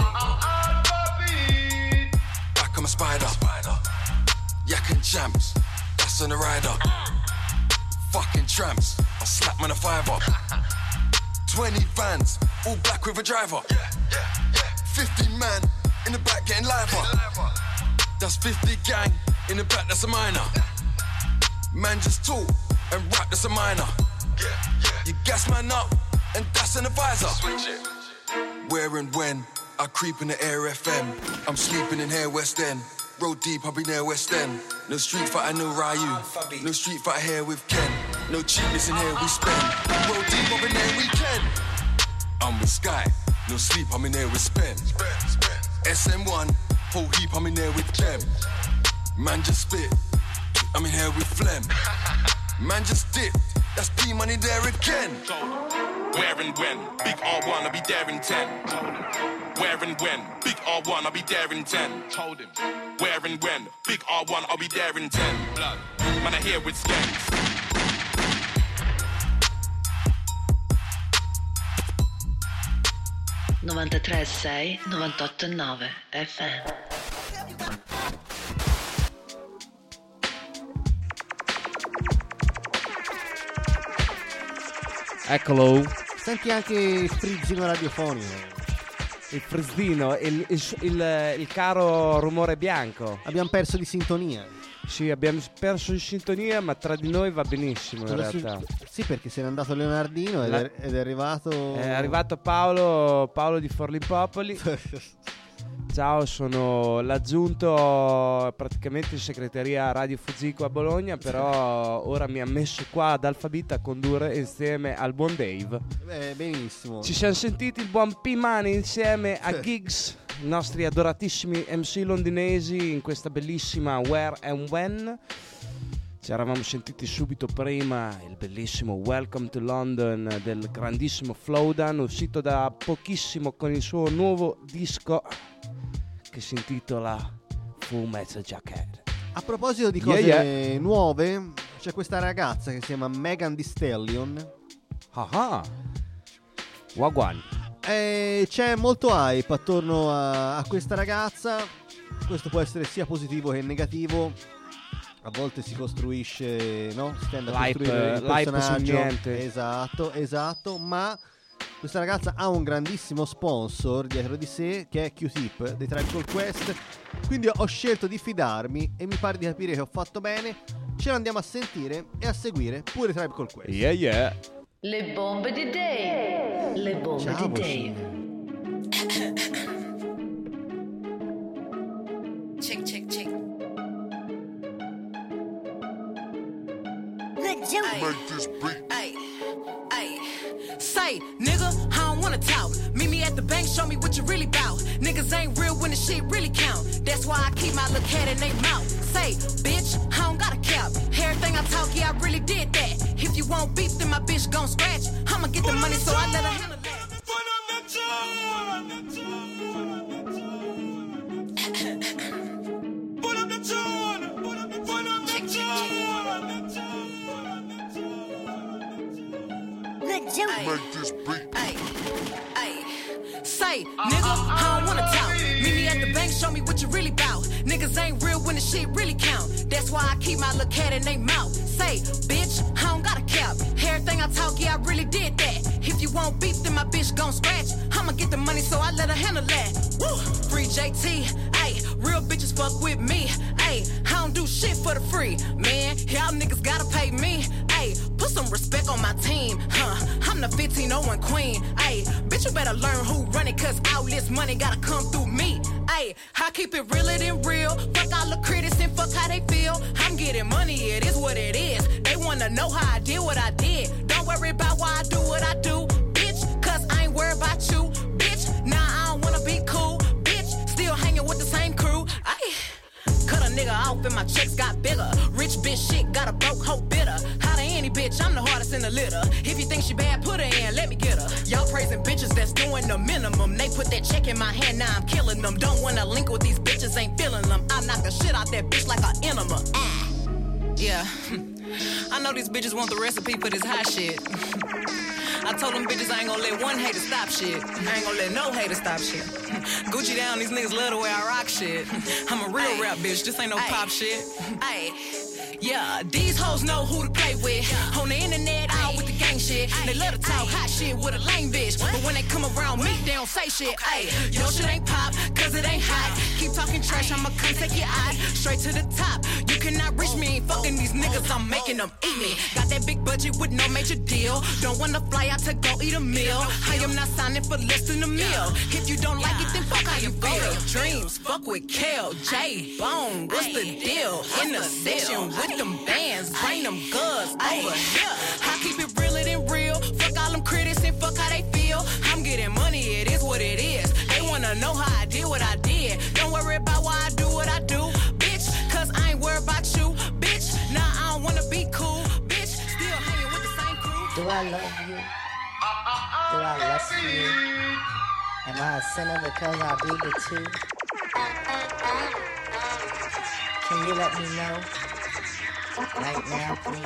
Back, I'm a spider. Yak and champs, that's on the rider. Fucking tramps, I slap man a fiver. *laughs* 20 vans, all black with a driver. 50 man in the back getting liver. That's 50 gang in the back, that's a minor. Man just talk and rap, that's a minor. You gas man up and that's an advisor. Where and when I creep in the air FM. I'm sleeping in here West End. Road deep, I'll be near West End. No street fight, no Ryu. No street fight here with Ken. No cheapness in here we spend. Road deep, I'll be there weekend. I'm with Sky. No sleep, I'm in there with Spen. SM1, whole heap, I'm in there with them. Man just spit. I'm in here with phlegm. Man just dip. That's P money there again. Where and when? Big R1, I'll be there in 10. Where and when? Big R1, I'll be there in 10. Told him. Where and when? Big R1, I'll be there in 10. Blood. Man, I here with skanks. Novantatré sei, 98 9 FM. Eccolo. Senti anche il frizzino radiofonico. Il frizzino, il, il, il- il caro rumore bianco. Abbiamo perso di sintonia. Sì, abbiamo perso di sintonia, ma tra di noi va benissimo in su- realtà. Sì, perché se n'è andato Leonardino ed, La- è, ed è arrivato... È arrivato Paolo, Paolo di Forlimpopoli. *laughs* Ciao, sono l'aggiunto praticamente in segreteria Radio Fuzico a Bologna, però ora mi ha messo qua ad Alphabet a condurre insieme al buon Dave. Eh, benissimo. Ci siamo sentiti il buon P-Money insieme a Gigs, i nostri adoratissimi MC londinesi in questa bellissima Where and When. Ci eravamo sentiti subito prima il bellissimo Welcome to London del grandissimo Flowdown, uscito da pochissimo con il suo nuovo disco che si intitola Full Metal Jacket. A proposito di Yeah, cose yeah. nuove, c'è questa ragazza che si chiama Megan Thee Stallion. Ah Wagwan. E c'è molto hype attorno a, a questa ragazza. Questo può essere sia positivo che negativo. A volte si costruisce, no? Si tende a costruire il personaggio. niente. Esatto, esatto. Ma questa ragazza ha un grandissimo sponsor dietro di sé che è Q-Tip dei Tribe Called Quest. Quindi ho scelto di fidarmi e mi pare di capire che ho fatto bene. Ce l'andiamo a sentire e a seguire pure Tribe Called Quest. Yeah, yeah. Le bombe di Dave. Le bombe Ciao, di Dave. Check, check, check. Make this beat. Ay, ay. Say, nigga, I don't wanna talk. Meet me at the bank, show me what you really bout. Niggas ain't real when the shit really count. That's why I keep my little cat in they mouth. Say, bitch, I don't got a cap. Everything I talk, yeah, I really did that. If you want beef, then my bitch gon' scratch. I'ma get the money, so I let her handle that. Make this beat. Ay, ay. Say, nigga, I don't wanna talk. Meet me at the bank, show me what you really bout. Niggas ain't real when the shit really count. That's why I keep my little cat in they mouth. Say, bitch, I don't got a cap. Everything I talk, yeah, I really did that. If you want beef, then my bitch gon' scratch. I'ma get the money, so I let her handle that. Woo! Free JT, ayy. Real bitches fuck with me, ayy. Don't do shit for the free, man. Y'all niggas gotta pay me, ayy. Put some respect on my team, huh? I'm the 1501 queen, ayy. Bitch, you better learn who run it, cause all this money gotta come through me, ayy. I keep it realer than real. Fuck all the critics and fuck how they feel. I'm getting money, it is what it is. They wanna know how I did what I did. Don't worry about why I do what I do, bitch, cause I ain't worried about you, bitch. Nah, I don't wanna be cool, bitch. Still hanging with the same crew, nigga off and my checks got bigger. Rich bitch shit got a broke hoe bitter. How to any bitch, I'm the hardest in the litter. If you think she bad, put her in, let me get her. Y'all praising bitches that's doing the minimum. They put that check in my hand, now I'm killing them. Don't wanna link with these bitches, ain't feeling them. I knock the shit out that bitch like an enema. Ah. Yeah. *laughs* I know these bitches want the recipe for this hot shit. *laughs* I told them bitches I ain't gonna let one hater stop shit. I ain't gonna let no hater stop shit. *laughs* Gucci down, these niggas love the way I rock shit. *laughs* I'm a real rap bitch, this ain't no pop shit. Ay. Yeah, these hoes know who to play with. On the internet, all with the gang shit. They love to talk hot shit with a lame bitch. But when they come around me, they don't say shit. Ayy, your shit ain't pop, cause it ain't hot. Keep talking trash, I'ma come take your eye straight to the top. You cannot reach me, ain't fucking these niggas, I'm making them eat me. Got that big budget with no major deal. Don't wanna fly out to go eat a meal. I am not signing for less than a meal. If you don't like it, then fuck how you feel. Dreams, fuck with Kel, J, Bone, what's the deal? In the section with them bands, bring them goods over here. I keep it realer than real. Fuck all them critics and fuck how they feel. I'm getting money, it is what it is. They wanna know how I did what I did. Don't worry about why I do what I do, bitch. Cause I ain't worried about you, bitch. Nah, I don't wanna be cool, bitch. Still hanging with the same crew. Do I love you? Do I lust you? Am I a sinner because I do the two? Can you let me know? Nightmare, please.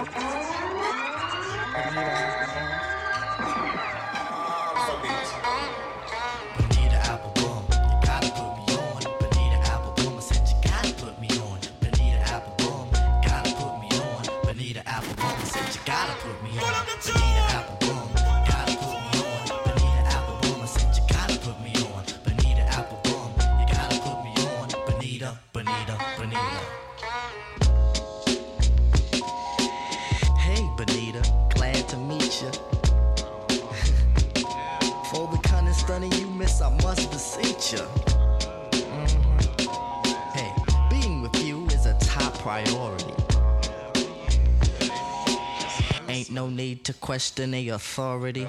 Question a authority.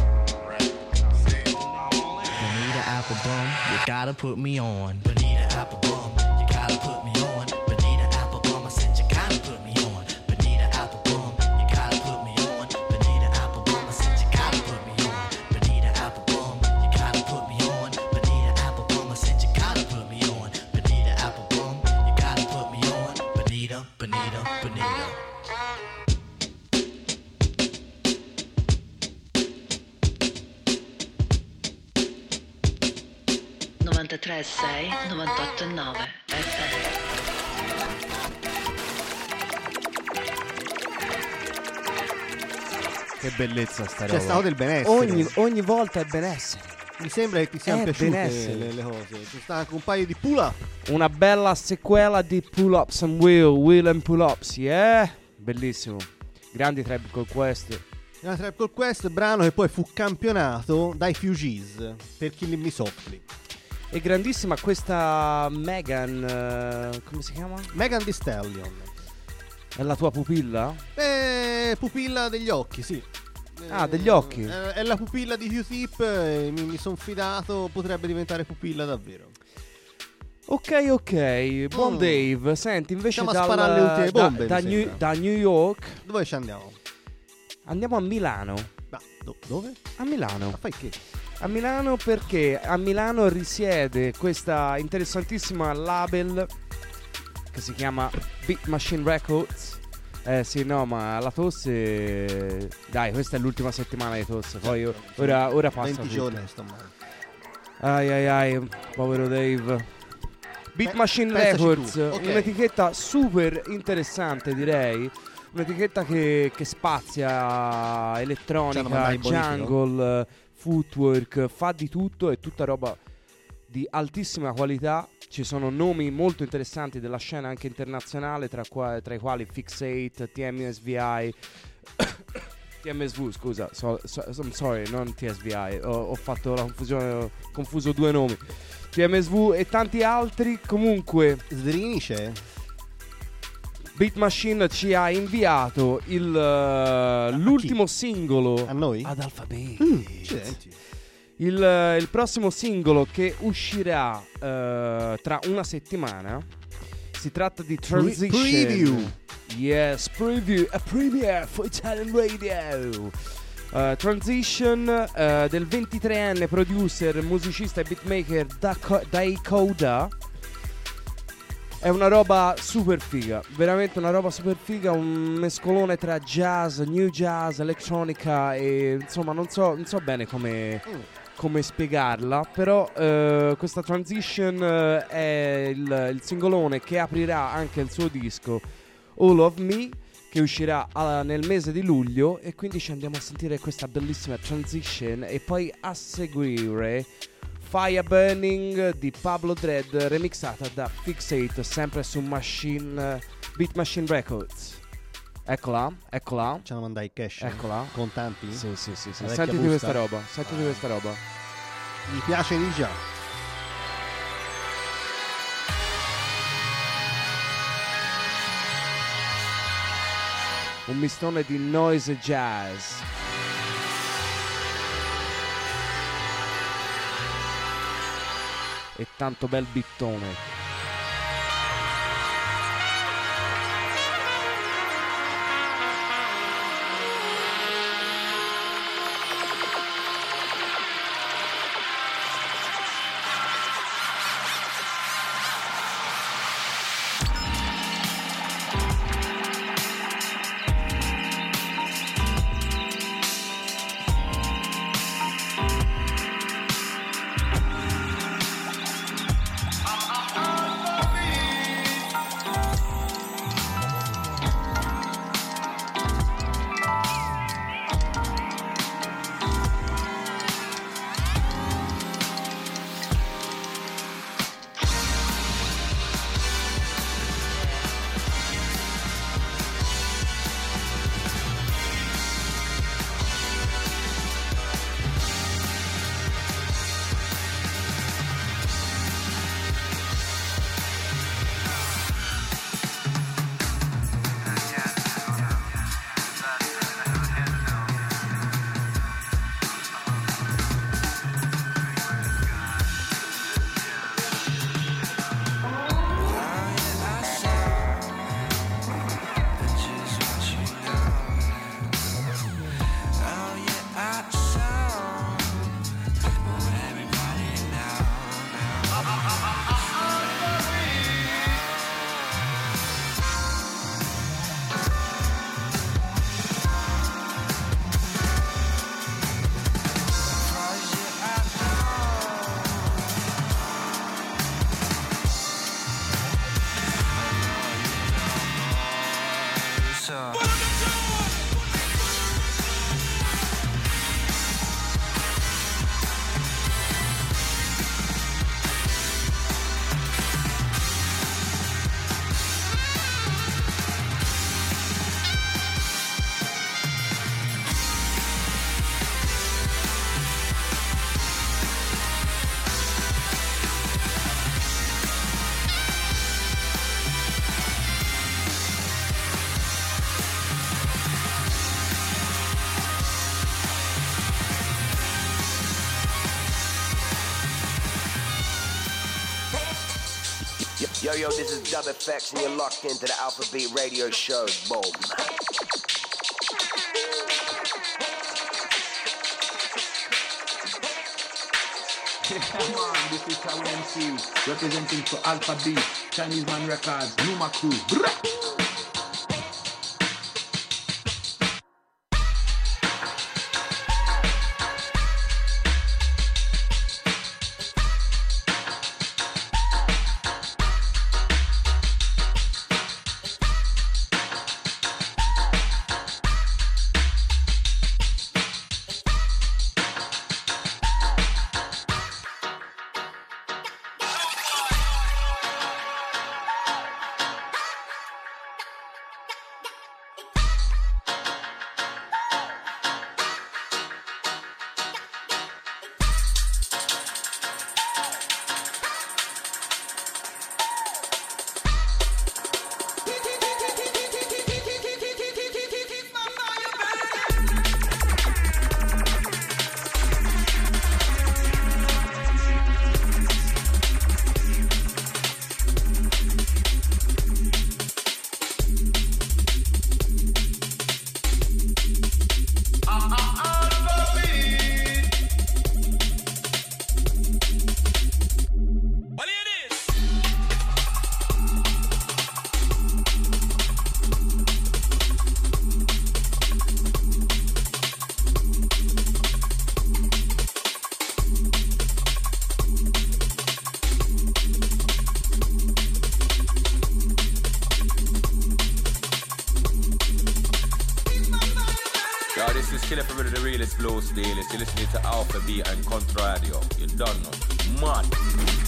Gotta put me on. 93.6 98.9 FM. Che bellezza sta C'è roba. stato del benessere. Ogni, ogni volta è benessere. Mi sembra che ti siano È piaciute benessere. le, le cose. Ci sta anche un paio di pull up. Una bella sequela di Pull Ups and Wheel, Wheel and Pull Ups, yeah? Bellissimo. Grandi Tribe con questo. Una Trap Call Quest, brano che poi fu campionato dai Fugees per Killing Me Softly. E grandissima questa Megan, eh, come si chiama? Megan Thee Stallion. È la tua pupilla? Eh, pupilla degli occhi, sì. Ah, degli occhi. Eh, è la pupilla di Q-Tip, eh, mi, mi sono fidato, potrebbe diventare pupilla davvero. Ok, ok, buon Mm. Dave. Senti, invece dal- sparare le ultime da- bombe, da, New, da New York Dove ci andiamo? andiamo a Milano. Ma do- dove? A Milano. Ma fai che? A Milano perché a Milano risiede questa interessantissima label che si chiama Beat Machine Records Eh sì, no, ma la tosse. Dai, questa è l'ultima settimana di tosse. Poi io- ora, ora passa. 20 tutto. giorni sto male. Ai ai ai, povero Dave. Beat Pe- Machine pensaci Records, tu, ok. un'etichetta super interessante direi. Un'etichetta che, che spazia elettronica, bonifico? jungle, footwork, fa di tutto, è tutta roba di altissima qualità. Ci sono nomi molto interessanti della scena anche internazionale, tra, qua- tra i quali Fixate, TMSVI. *coughs* TMSV, scusa, so- so- I'm sorry, non TSVI, ho, ho fatto la confusione, ho confuso due nomi. TMSV e tanti altri. Comunque, Sdrini c'è? Beat Machine ci ha inviato il, eh, l'ultimo singolo A noi? ad Alphabet. Accidenti. Il, eh, il prossimo singolo che uscirà eh, tra una settimana si tratta di Transition. preview. Yes, preview, a premiere for Italian Radio. Eh, Transition del 23enne producer, musicista e beatmaker Daco- Daikoda. È una roba super figa, veramente una roba super figa, un mescolone tra jazz, new jazz, elettronica e insomma non so, non so bene come, come spiegarla, però eh, questa transition eh, è il, il singolone che aprirà anche il suo disco All of Me che uscirà ah, nel mese di luglio e quindi ci andiamo a sentire questa bellissima transition e poi a seguire Fire Burning di Pablo Dread remixata da Fixate sempre su Machine Beat Machine Records. Eccola, eccola. Ce la mandai cash. Eccola. Contanti? Sì, sì, sì, sì. Sentiti busta? questa roba, sentiti questa roba. Mi piace di già. Un mistone di noise jazz. E tanto bel bittone. Yo, yo, this is Dub Effects, and you're locked into the Alpha Beat Radio Show. Boom. Come on, this is Tower MC representing for Alpha Beat, Chinese Man Records, Numa Crew. You're listening to Alpha B and Contra Radio. You don't know.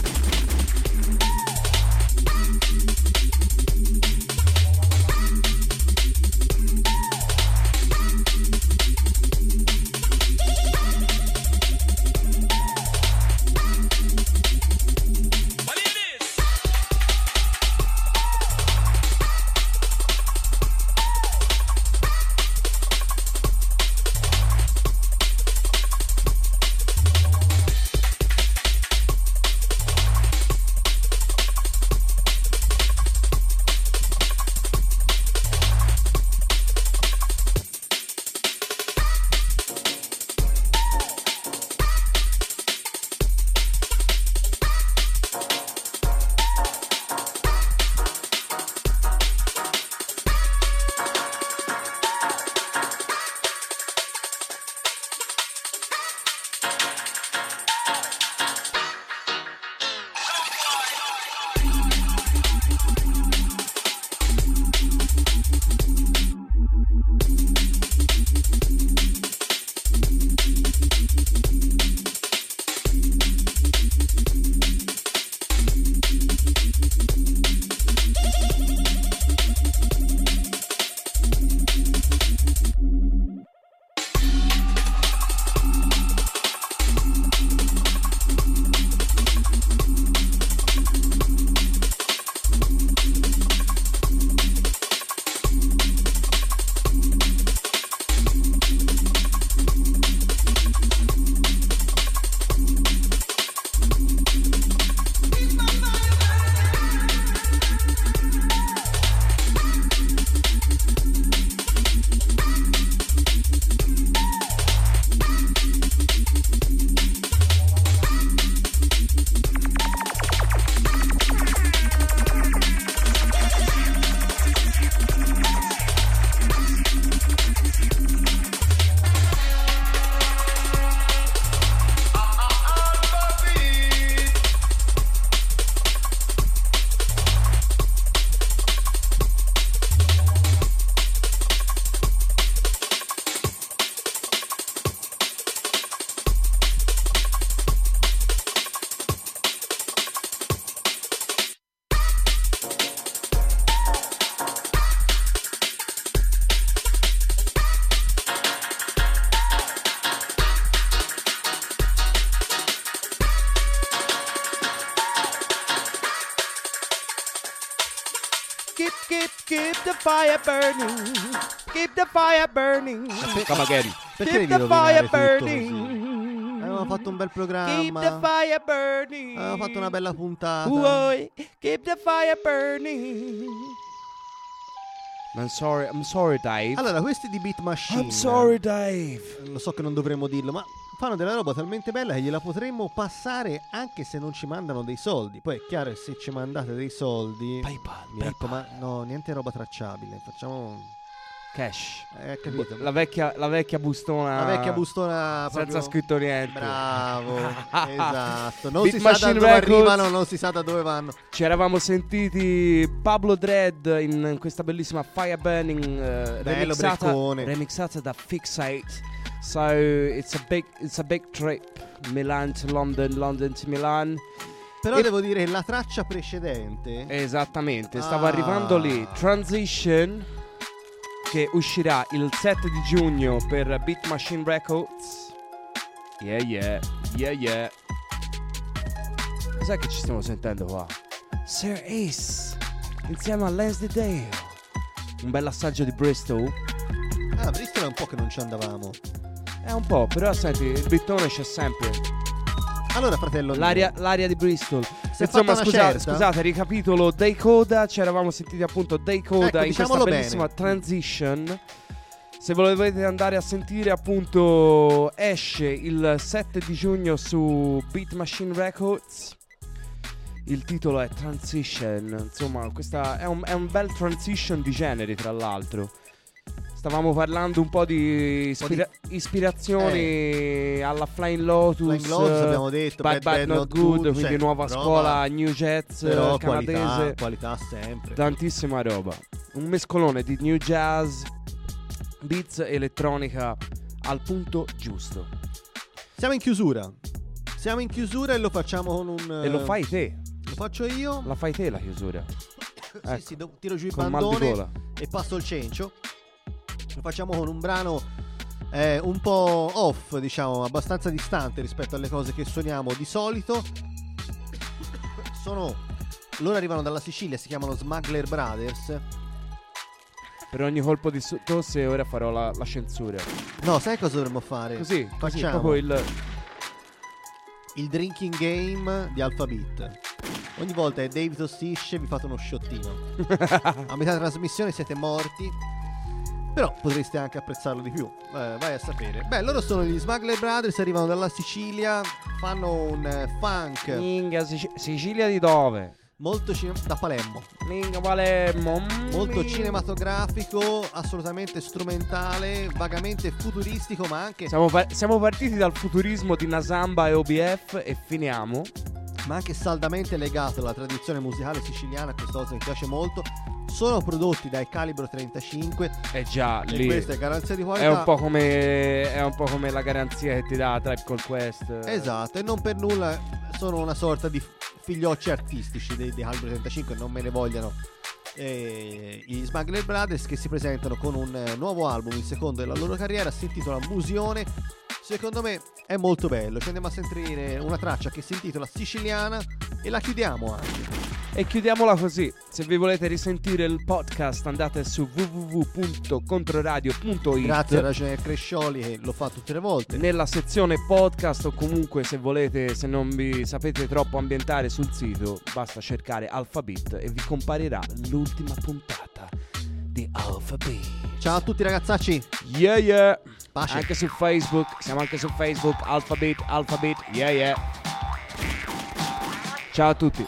Fire burning. Keep the fire burning. Come again. Perché keep the fire burning. Avevamo fatto un bel Keep the programma. fire burning. Avevamo fatto una bella puntata. Uoi, keep the fire burning. I'm sorry, I'm sorry, Dave. Allora, questi di Beat Machine. I'm sorry, Dave. Lo so che non dovremmo dirlo, ma fanno della roba talmente bella che gliela potremmo passare anche se non ci mandano dei soldi. Poi è chiaro che se ci mandate dei soldi. PayPal. Mi raccomando, no, niente roba tracciabile. Facciamo. Cash. Eh, capito. La vecchia, la vecchia bustona. La vecchia bustona Senza scritto niente. Bravo, *laughs* esatto. Non Beat si sa da Machine dove Records. arrivano, non si sa da dove vanno. Ci eravamo sentiti Pablo Dread in questa bellissima Fire Burning eh, Bello remixata, breccone. remixata da Fixate. So it's a big it's a big trip. Milan to London, London to Milan. Però E- devo dire, la traccia precedente. Esattamente, stavo Ah. arrivando lì. Transition che uscirà il 7 di giugno per Beat Machine Records. Yeah yeah, yeah yeah. Cos'è che ci stiamo sentendo qua? Sir Ace insieme a Leslie Dale. Un bel assaggio di Bristol. Ah, Bristol è un po' che non ci andavamo. È un po', però senti, il bittone c'è sempre. Allora, fratello. L'aria, l'aria di Bristol. È Insomma, scusate, scusate, ricapitolo Day Coda. Ci eravamo sentiti appunto Day Coda Ecco, in questa bellissima bene. transition. Se volete andare a sentire, appunto, esce il 7 di giugno su Beat Machine Records. Il titolo è Transition. Insomma, questa è un, è un bel transition di generi, tra l'altro. Stavamo parlando un po' di, ispira- ispirazioni alla Flying Lotus. Flying Lotus abbiamo detto, Bad Bad, Not Good, quindi cioè, nuova scuola New Jazz Però eh, canadese. qualità, qualità sempre. Tantissima roba. Un mescolone di new jazz, beats, elettronica al punto giusto. Siamo in chiusura. Siamo in chiusura e lo facciamo con un. E lo eh, fai te. Lo faccio io. La fai te la chiusura. Sì, sì, do- tiro giù il Con mal di bandone gola. e passo il cencio. Lo facciamo con un brano eh, un po' off, diciamo, abbastanza distante rispetto alle cose che suoniamo di solito. Sono. Loro arrivano dalla Sicilia, si chiamano Smuggler Brothers. Per ogni colpo di tosse ora farò la, la censura. No, sai cosa dovremmo fare? Così, così, facciamo proprio il... il drinking game di Alphabet. Ogni volta che Dave tossisce vi fate uno sciottino. *laughs* a metà trasmissione siete morti. Però potreste anche apprezzarlo di più. Eh, vai a sapere. Beh, loro sono gli Smuggler Brothers, arrivano dalla Sicilia, fanno un eh, funk. Minga, Sic- Sicilia di dove? Molto cine- da Palermo. Minga Palermo. Molto minga. cinematografico, assolutamente strumentale, vagamente futuristico, ma anche Siamo, pa- siamo partiti dal futurismo di Nasamba e OBF e finiamo. Ma anche saldamente legato alla tradizione musicale siciliana, questa cosa mi piace molto. Sono prodotti dai Calibro 35 Eh già, lì. questa è garanzia di qualità. È un, po come, è un po' come la garanzia che ti dà Tribe Call Quest. Esatto, e non per nulla sono una sorta di figliocci artistici dei, dei Calibro 35, non me ne vogliano eh, i Smuggler Brothers che si presentano con un eh, nuovo album, il secondo della loro carriera, si intitola Musione. Secondo me è molto bello, ci andiamo a sentire una traccia che si intitola Siciliana e la chiudiamo anche. E chiudiamola così. Se vi volete risentire il podcast andate su www.controradio.it Grazie a Ragione Crescioli che lo fa tutte le volte. Nella sezione podcast o comunque se volete, se non vi sapete troppo ambientare sul sito, basta cercare Alphabet e vi comparirà l'ultima puntata di Alphabet. Ciao a tutti ragazzacci. Yeah yeah. Pace. Anche su Facebook, siamo anche su Facebook, Alphabet, Alphabet, yeah yeah. Ciao a tutti.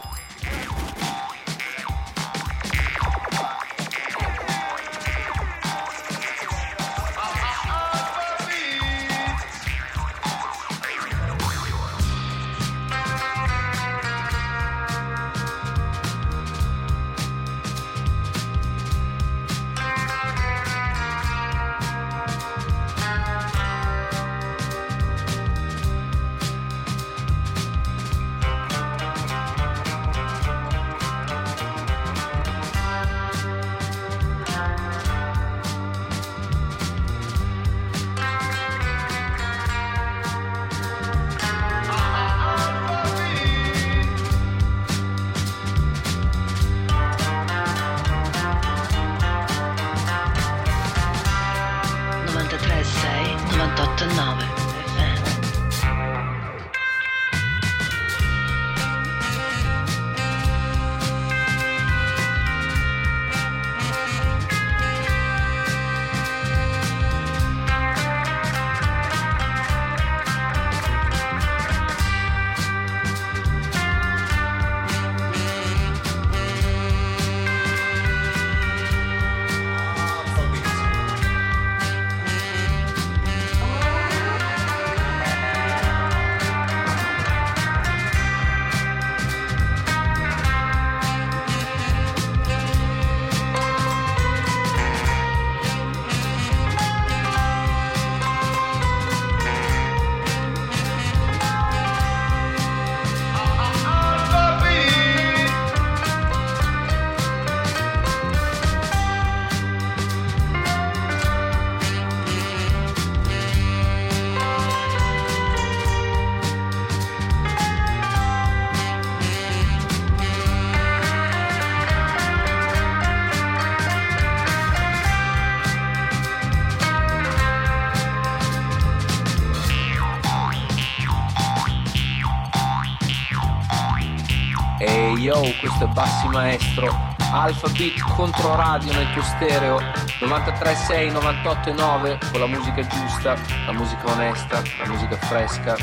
Yo, questo è Bassi Maestro, Alpha Beat contro radio nel tuo stereo, 93.6, 98.9, con la musica giusta, la musica onesta, la musica fresca,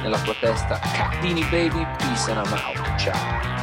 nella tua testa. Cardini baby, peace and I'm out, ciao.